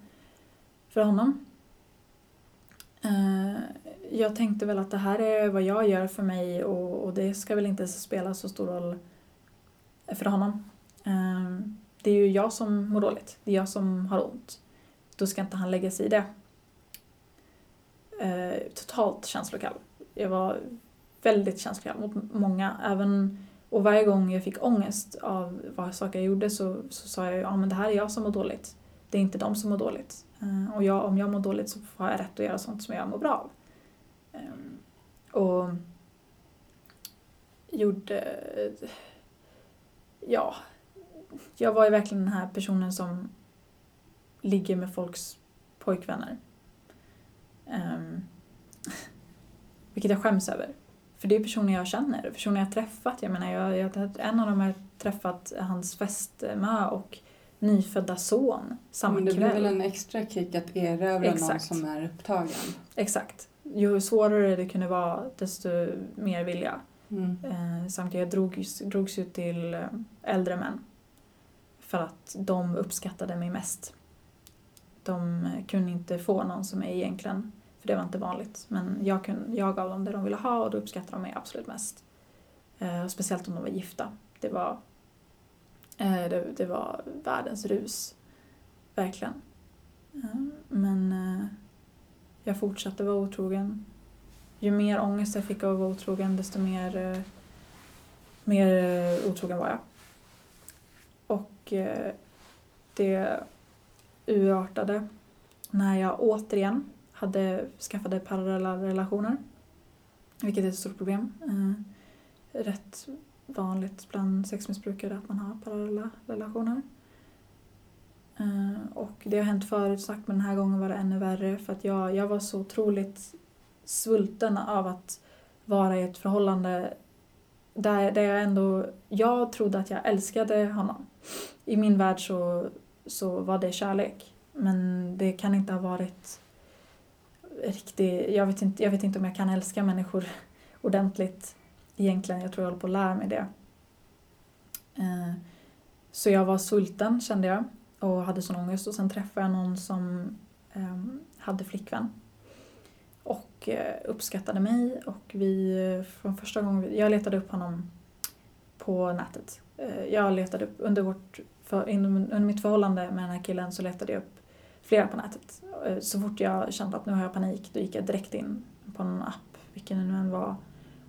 för honom. Eh, jag tänkte väl att det här är vad jag gör för mig och, och det ska väl inte spela så stor roll för honom. Eh, det är ju jag som mår dåligt, det är jag som har ont. Då ska inte han lägga sig i det. Eh, totalt känslokall. Jag var väldigt känslokall mot många. Även, och varje gång jag fick ångest av vad saker jag gjorde så, så sa jag ja men det här är jag som mår dåligt. Det är inte de som mår dåligt. Eh, och jag, om jag mår dåligt så har jag rätt att göra sånt som jag mår bra av. Eh, och gjorde... Ja. Jag var ju verkligen den här personen som ligger med folks pojkvänner. Um, vilket jag skäms över. För det är personer jag känner, personer jag har träffat. Jag menar, jag, jag, en av dem har jag träffat hans fästmö och nyfödda son samma Men det kväll. blir väl en extra kick att erövra någon som är upptagen? Exakt. Ju svårare det kunde vara, desto mer vill jag. Mm. Eh, samtidigt jag drogs, drogs ju till eh, äldre män. För att de uppskattade mig mest. De kunde inte få någon som mig egentligen, för det var inte vanligt. Men jag, kunde, jag gav dem det de ville ha och då uppskattade de mig absolut mest. Eh, speciellt om de var gifta. Det var, eh, det, det var världens rus. Verkligen. Eh, men eh, jag fortsatte vara otrogen. Ju mer ångest jag fick av att vara otrogen desto mer, eh, mer eh, otrogen var jag. Och eh, det urartade när jag återigen hade skaffade parallella relationer. Vilket är ett stort problem. Eh, rätt vanligt bland sexmissbrukare att man har parallella relationer. Eh, och det har hänt förut sagt men den här gången var det ännu värre för att jag, jag var så otroligt svulten av att vara i ett förhållande där, där jag ändå, jag trodde att jag älskade honom. I min värld så, så var det kärlek. Men det kan inte ha varit riktig, jag vet, inte, jag vet inte om jag kan älska människor ordentligt egentligen. Jag tror jag håller på att lära mig det. Eh, så jag var svulten kände jag och hade sån ångest och sen träffade jag någon som ehm, hade flickvän och eh, uppskattade mig och vi eh, från första gången, jag letade upp honom på nätet. Jag letade upp, under, vårt, för, inom- under mitt förhållande med den här killen så letade jag upp flera på nätet. Eh, så fort jag kände att nu har jag panik då gick jag direkt in på någon app, vilken det nu än var,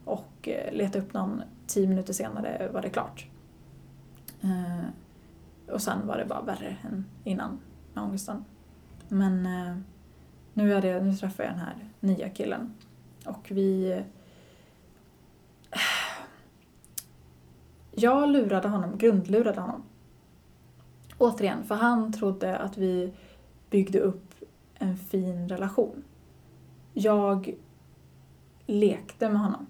och eh, letade upp någon. Tio minuter senare var det klart. Eh, och sen var det bara värre än innan med ångesten. Men nu, är det, nu träffar jag den här nya killen och vi... Jag lurade honom, grundlurade honom. Återigen, för han trodde att vi byggde upp en fin relation. Jag lekte med honom.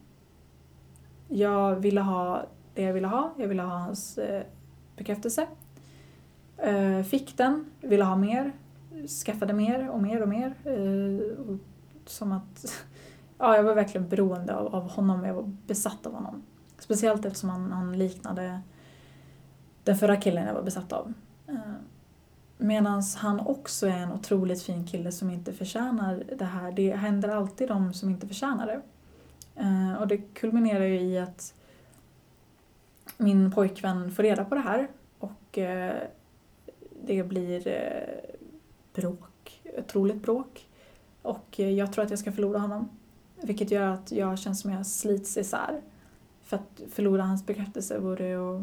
Jag ville ha det jag ville ha. Jag ville ha hans eh, bekräftelse. Eh, fick den, ville ha mer, skaffade mer och mer och mer. Eh, som att, ja, jag var verkligen beroende av, av honom, jag var besatt av honom. Speciellt eftersom han, han liknade den förra killen jag var besatt av. Eh, Medan han också är en otroligt fin kille som inte förtjänar det här. Det händer alltid de som inte förtjänar det. Eh, och det kulminerar ju i att min pojkvän får reda på det här och eh, det blir bråk, otroligt bråk. Och jag tror att jag ska förlora honom. Vilket gör att jag känns som jag slits isär. För att förlora hans bekräftelse vore att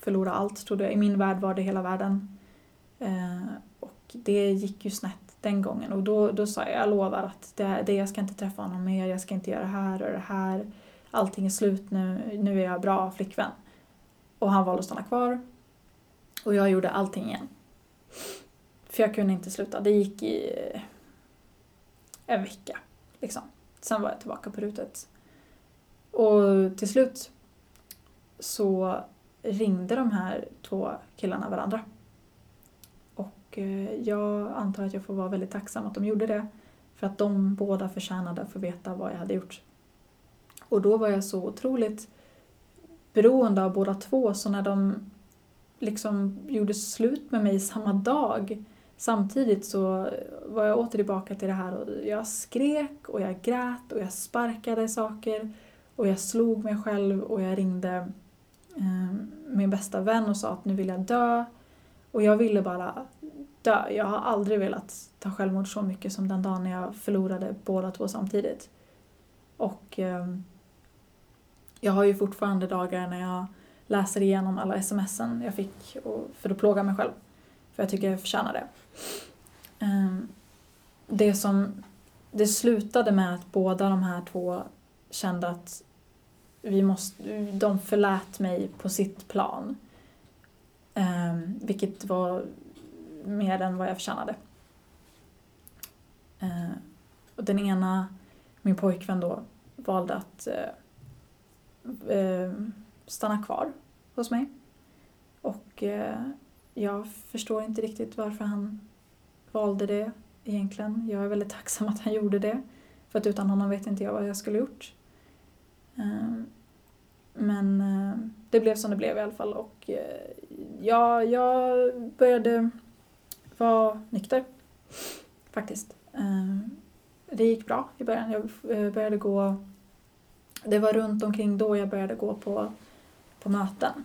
förlora allt, trodde jag. I min värld var det hela världen. Eh, och det gick ju snett den gången. Och då, då sa jag, jag lovar att det, det, jag ska inte träffa honom mer, jag ska inte göra det här och det här. Allting är slut nu, nu är jag bra flickvän. Och han valde att stanna kvar. Och jag gjorde allting igen. För jag kunde inte sluta. Det gick i eh, en vecka. Liksom. Sen var jag tillbaka på rutet. Och till slut så ringde de här två killarna varandra. Och eh, jag antar att jag får vara väldigt tacksam att de gjorde det. För att de båda förtjänade att få veta vad jag hade gjort. Och då var jag så otroligt beroende av båda två så när de liksom gjorde slut med mig samma dag samtidigt så var jag åter tillbaka till det här och jag skrek och jag grät och jag sparkade saker och jag slog mig själv och jag ringde Eh, min bästa vän och sa att nu vill jag dö och jag ville bara dö. Jag har aldrig velat ta självmord så mycket som den dagen när jag förlorade båda två samtidigt. Och eh, jag har ju fortfarande dagar när jag läser igenom alla smsen jag fick och, för att plåga mig själv. För jag tycker jag förtjänar det. Ehm, det som det slutade med att båda de här två kände att vi måste, de förlät mig på sitt plan. Ehm, vilket var mer än vad jag förtjänade. Ehm, och den ena, min pojkvän då, valde att eh, ehm, stanna kvar hos mig. Och eh, jag förstår inte riktigt varför han valde det egentligen. Jag är väldigt tacksam att han gjorde det. För att utan honom vet inte jag vad jag skulle gjort. Eh, Men eh, det blev som det blev i alla fall och eh, ja, jag började vara nykter. Faktiskt. Eh, Det gick bra i början. Jag eh, började gå... Det var runt omkring då jag började gå på, på möten.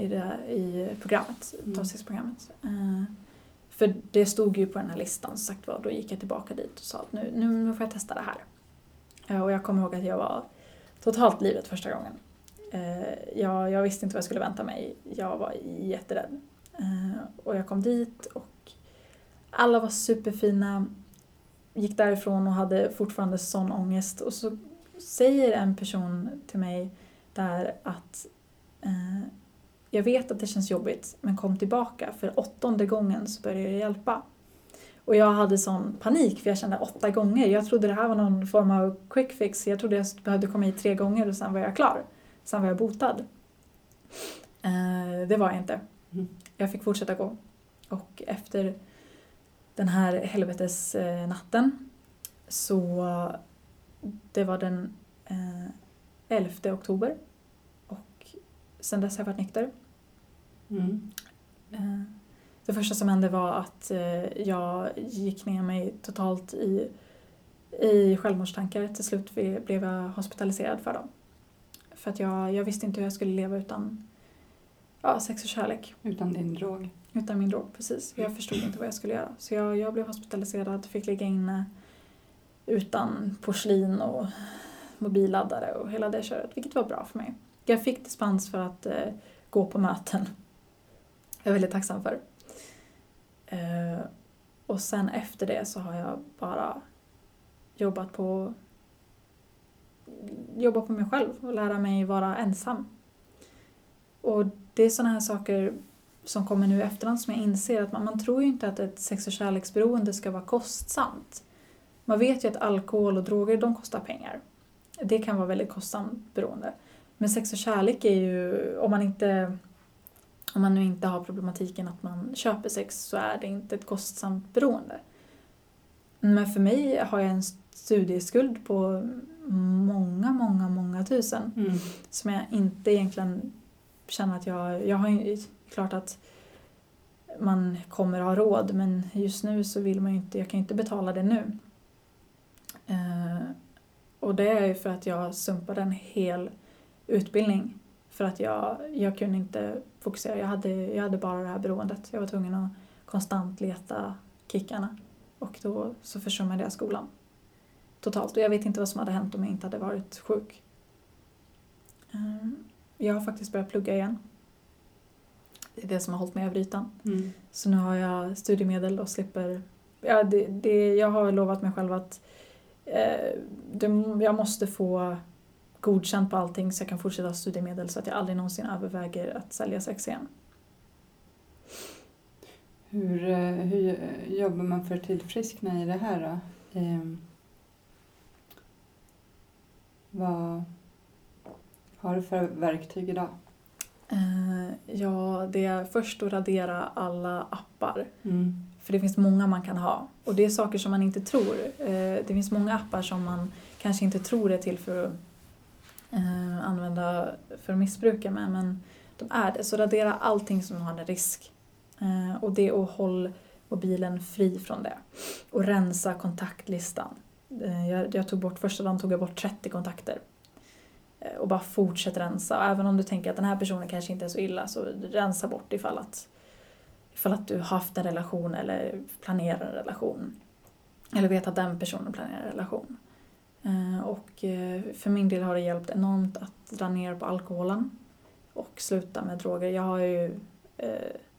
i, det, i programmet, Mm. tolvstegsprogrammet. Eh, för det stod ju på den här listan som sagt var. Då gick jag tillbaka dit och sa att nu, nu, får jag testa det här. Och jag kommer ihåg att jag var totalt livet första gången. Eh, jag, jag visste inte vad jag skulle vänta mig. Jag var jätterädd. Eh, och jag kom dit och alla var superfina. Gick därifrån och hade fortfarande sån ångest. Och så säger en person till mig där att eh, jag vet att det känns jobbigt men kom tillbaka för åttonde gången så börjar det hjälpa. Och jag hade sån panik för jag kände åtta gånger. Jag trodde det här var någon form av quick fix. Jag trodde jag behövde komma hit tre gånger och sen var jag klar. Sen var jag botad. Eh, det var jag inte. Mm. Jag fick fortsätta gå. Och efter den här helvetesnatten så det var den eh, 11 oktober och sen dess har jag varit nykter. Mm. Eh, Det första som hände var att eh, jag gick ner mig totalt i, i självmordstankar. Till slut vi- blev jag hospitaliserad för dem. För att jag, jag visste inte hur jag skulle leva utan ja, sex och kärlek. Utan din drog. Utan min drog, precis. Jag förstod inte vad jag skulle göra. Så jag, jag blev hospitaliserad, fick ligga inne utan porslin och mobilladdare och hela det köret, vilket var bra för mig. Jag fick dispens för att eh, gå på möten. Jag är väldigt tacksam för. Eh, och sen efter det så har jag bara jobbat på jobba på mig själv och lära mig vara ensam. Och det är sådana här saker som kommer nu i efterhand som jag inser att man, man tror ju inte att ett sex och kärleksberoende ska vara kostsamt. Man vet ju att alkohol och droger, de kostar pengar. Det kan vara väldigt kostsamt beroende. Men sex och kärlek är ju, om man inte om man nu inte har problematiken att man köper sex så är det inte ett kostsamt beroende. Men för mig har jag en studieskuld på många, många, många tusen Mm. som jag inte egentligen känner att jag... Jag har ju klart att man kommer ha råd men just nu så vill man ju inte, jag kan ju inte betala det nu. Eh, och det är ju för att jag sumpade en hel utbildning. För att jag, jag kunde inte fokusera, jag hade, jag hade bara det här beroendet. Jag var tvungen att konstant leta kickarna. Och då så försummade jag skolan. Totalt. Och jag vet inte vad som hade hänt om jag inte hade varit sjuk. Eh, Jag har faktiskt börjat plugga igen. Det är det som har hållit mig över ytan. Mm. Så nu har jag studiemedel och slipper... Ja, det, det, jag har lovat mig själv att eh, det, jag måste få godkänt på allting så jag kan fortsätta ha studiemedel så att jag aldrig någonsin överväger att sälja sex igen. Hur, eh, hur jobbar man för att tillfriskna i det här då? Ehm, vad har du för verktyg idag? Eh, ja, det är först att radera alla appar. Mm. För det finns många man kan ha. Och det är saker som man inte tror. Eh, Det finns många appar som man kanske inte tror är till för att eh, använda för att missbruka med. Men de är det. Så radera allting som har en risk. Eh, Och det och håll mobilen fri från det. Och rensa kontaktlistan. Eh, Jag, jag tog bort, första dagen tog jag bort 30 kontakter. Eh, Och bara fortsätt rensa. Och även om du tänker att den här personen kanske inte är så illa så rensa bort ifall att ifall att du har haft en relation eller planerar en relation. Eller vet att den personen planerar en relation. Eh, Och eh, för min del har det hjälpt enormt att dra ner på alkoholen och sluta med droger. Jag har ju, eh,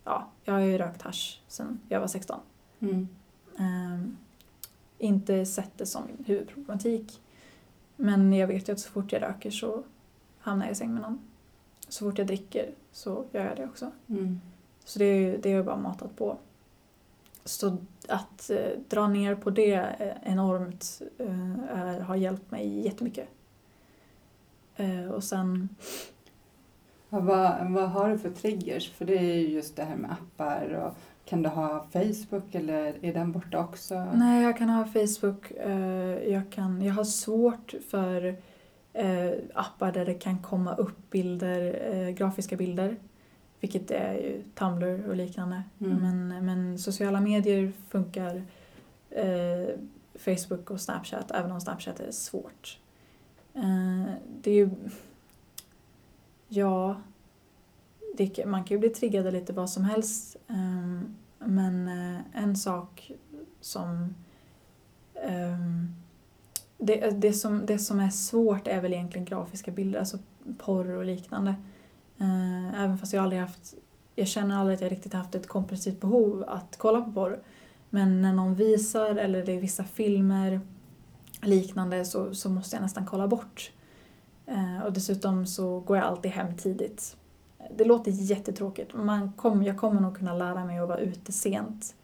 ja, jag har ju rökt hasch sedan jag var 16. Mm. Eh, inte sett det som min huvudproblematik. Men jag vet ju att så fort jag röker så hamnar jag i säng med någon. Så fort jag dricker så gör jag det också. Mm. Så det är det har jag bara matat på. Så att eh, dra ner på det eh, enormt eh, är, har hjälpt mig jättemycket. Eh, och sen, Ja, vad, vad har du för triggers? För det är ju just det här med appar. Och kan du ha Facebook eller är den borta också? nej jag kan ha Facebook, jag, kan, jag har svårt för appar där det kan komma upp bilder, grafiska bilder. Vilket är ju Tumblr och liknande. Mm. Men, men sociala medier funkar eh, Facebook och Snapchat, även om Snapchat är svårt. Eh, det är ju... Ja, det, man kan ju bli triggad av lite vad som helst. ehm, men eh, en sak som ehm, det, det, som, det som är svårt är väl egentligen grafiska bilder, alltså porr och liknande. Eh, Även fast jag aldrig haft, jag känner aldrig att jag riktigt haft ett kompulsivt behov att kolla på porr. Men när någon visar eller det är vissa filmer liknande så, så måste jag nästan kolla bort. Eh, Och dessutom så går jag alltid hem tidigt. Det låter jättetråkigt. Man kom, jag kommer nog kunna lära mig att vara ute sent.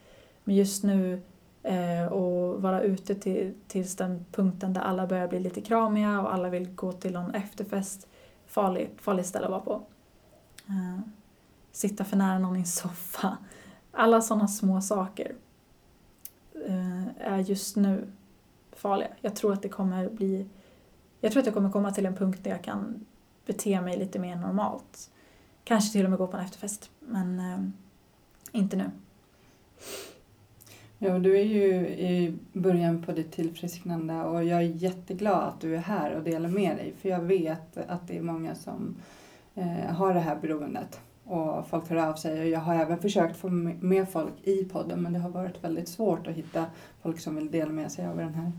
Men just nu eh, och vara ute till, tills den punkten där alla börjar bli lite kramiga och alla vill gå till någon efterfest. Farligt, farligt ställe att vara på. Eh, sitta för nära någon i en soffa. Alla sådana små saker eh, är just nu farliga. Jag tror att det kommer bli... Jag tror att jag kommer komma till en punkt där jag kan bete mig lite mer normalt. Kanske till och med gå på en efterfest, men eh, inte nu. Ja, du är ju i början på ditt tillfrisknande och jag är jätteglad att du är här och delar med dig. För jag vet att det är många som eh, har det här beroendet. Och folk hör av sig och jag har även försökt få med folk i podden men det har varit väldigt svårt att hitta folk som vill dela med sig av den här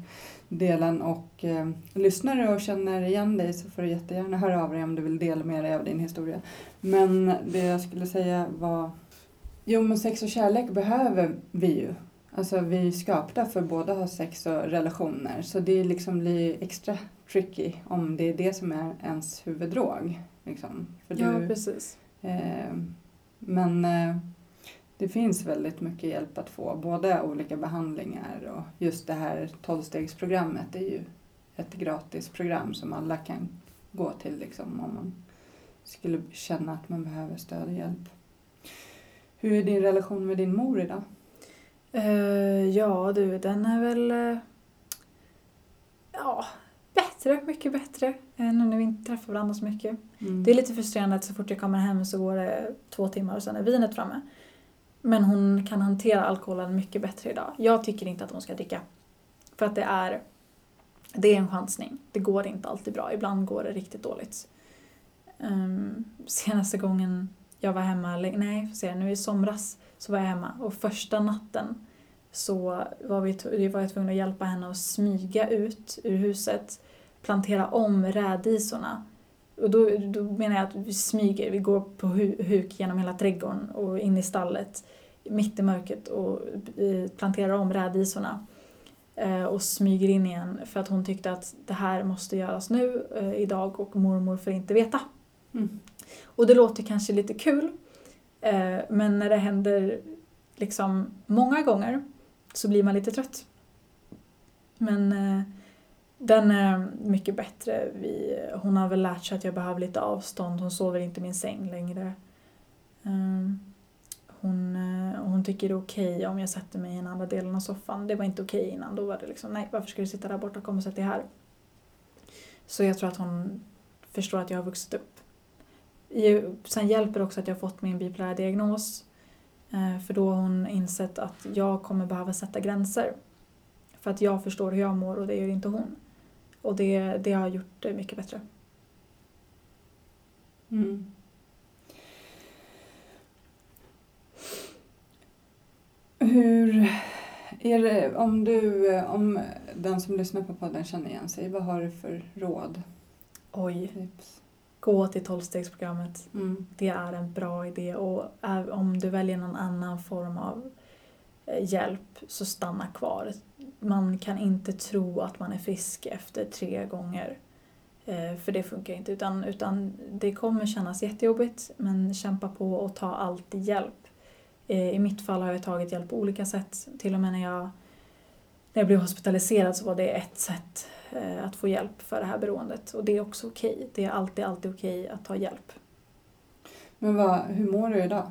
delen. Och eh, lyssnar du och känner igen dig så får du jättegärna höra av dig om du vill dela med dig av din historia. Men det jag skulle säga var Jo men sex och kärlek behöver vi ju. Alltså vi är skapta för både att ha sex och relationer. Så det liksom blir extra tricky om det är det som är ens huvuddrog. Liksom. För Ja, du, precis. eh, men eh, det finns väldigt mycket hjälp att få. Både olika behandlingar och just det här tolvstegsprogrammet är ju ett gratis program som alla kan gå till liksom, om man skulle känna att man behöver stöd och hjälp. Hur är din relation med din mor idag? Eh, ja du, den är väl... eh, ja, bättre. Mycket bättre. eh, nu när vi inte träffar varandra så mycket. Mm. Det är lite frustrerande att så fort jag kommer hem så går det två timmar och sen är vinet framme. Men hon kan hantera alkoholen mycket bättre idag. Jag tycker inte att hon ska dricka. För att det är, det är en chansning. Det går inte alltid bra. Ibland går det riktigt dåligt. Um, senaste gången jag var hemma, nej, får se, nu i somras så var jag hemma och första natten så var, vi, var jag tvungen att hjälpa henne att smyga ut ur huset, plantera om rädisorna och då, då menar jag att vi smyger, vi går på hu- huk genom hela trädgården och in i stallet mitt i mörkret och eh, planterar om rädisorna eh, och smyger in igen för att hon tyckte att det här måste göras nu, eh, idag och mormor får inte veta. Mm. Och det låter kanske lite kul men när det händer liksom många gånger så blir man lite trött. Men den är mycket bättre. Vi, hon har väl lärt sig att jag behöver lite avstånd. Hon sover inte i min säng längre. Ehm, hon, eh, hon tycker det är okej om jag sätter mig i den andra delen av soffan. Det var inte okej innan. Då var det liksom, nej varför ska du sitta där borta? Kom och sätt dig här. Så jag tror att hon förstår att jag har vuxit upp. Sen hjälper det också att jag har fått min bipolära diagnos. Eh, för då har hon insett att jag kommer behöva sätta gränser. För att jag förstår hur jag mår och det gör inte hon. Och det, det har gjort det mycket bättre. Mm. Hur är det, om du, om den som lyssnar på podden känner igen sig, vad har du för råd? Oj, Tips? gå till tolvstegsprogrammet. Mm. Det är en bra idé och om du väljer någon annan form av eh, hjälp så stanna kvar. Man kan inte tro att man är frisk efter tre gånger. Eh, För det funkar inte. Utan, utan det kommer kännas jättejobbigt men kämpa på och ta alltid hjälp. Eh, I mitt fall har jag tagit hjälp på olika sätt. Till och med när jag, när jag blev hospitaliserad så var det ett sätt eh, att få hjälp för det här beroendet. Och det är också okej. Det är alltid, alltid okej att ta hjälp. Men vad, hur mår du idag?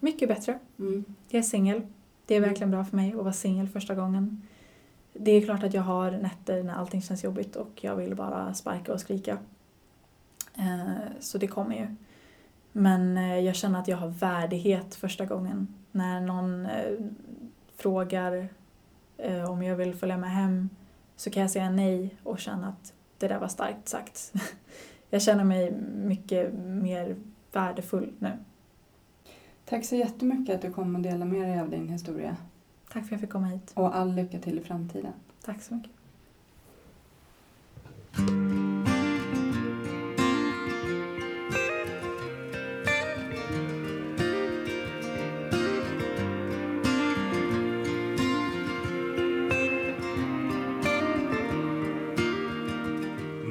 Mycket bättre. Mm. Jag är singel. Det är verkligen bra för mig att vara singel första gången. Det är klart att jag har nätter när allting känns jobbigt och jag vill bara sparka och skrika. Eh, Så det kommer ju. Men eh, jag känner att jag har värdighet första gången. När någon eh, frågar om jag vill följa med hem så kan jag säga nej och känna att det där var starkt sagt. Jag känner mig mycket mer värdefull nu. Tack så jättemycket att du kom och delade med dig av din historia. Tack för att jag fick komma hit. Och all lycka till i framtiden. Tack så mycket.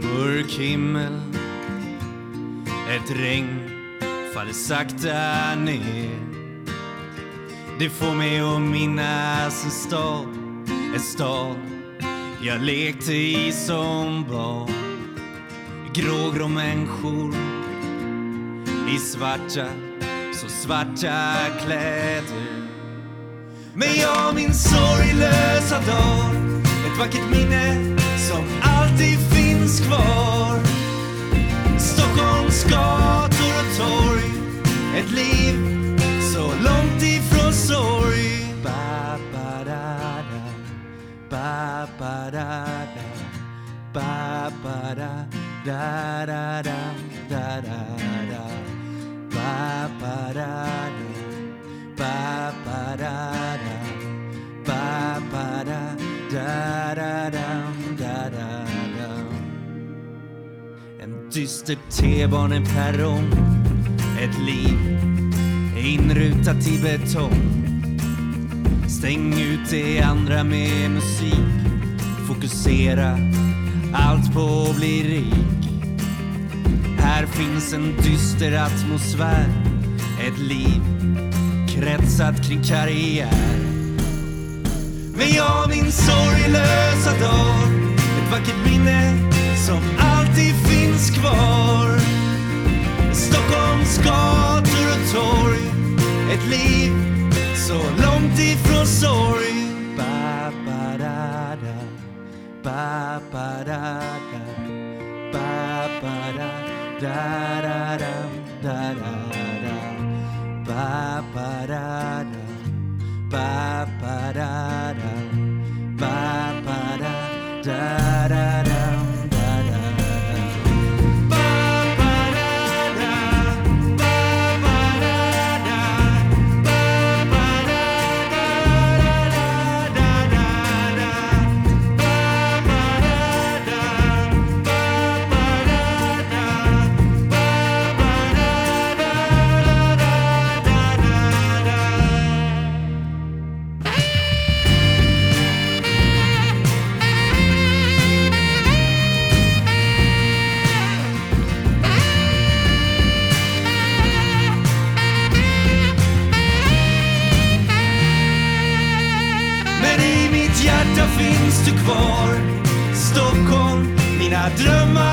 Mörk himmel Ett regn faller sakta ner Det får mig att minnas en stad En stad jag lekte i som barn. Grågrå människor i svarta, så svarta kläder. Men jag min sorglösa dag Ett vackert minne som alltid finns kvar. Stockholms gator och torg. Ett liv så långt ifrån sorg ba, ba, da, da. Ba, ba, da, da. Ba, ba, da, da, da, da, da, da, da. Ba, ba, da, da. Ba, ba, da, da. Ba, ba, da, da, da, da, da, da, da. En dyster T-baneperrong ett liv inrutat i betong. Stäng ut det andra med musik. Fokusera allt på att bli rik. Här finns en dyster atmosfär. Ett liv kretsat kring karriär. Men jag min sorglösa dag. Ett vackert minne som alltid finns kvar. Stockholms gator och torg. Ett liv så långt ifrån sorg. Ba-ba-da-da Ba-ba-da-da Ba-ba-da-da-da-da Da-da-da Ba-ba-da-da Ba-ba-da-da mina drömmars stad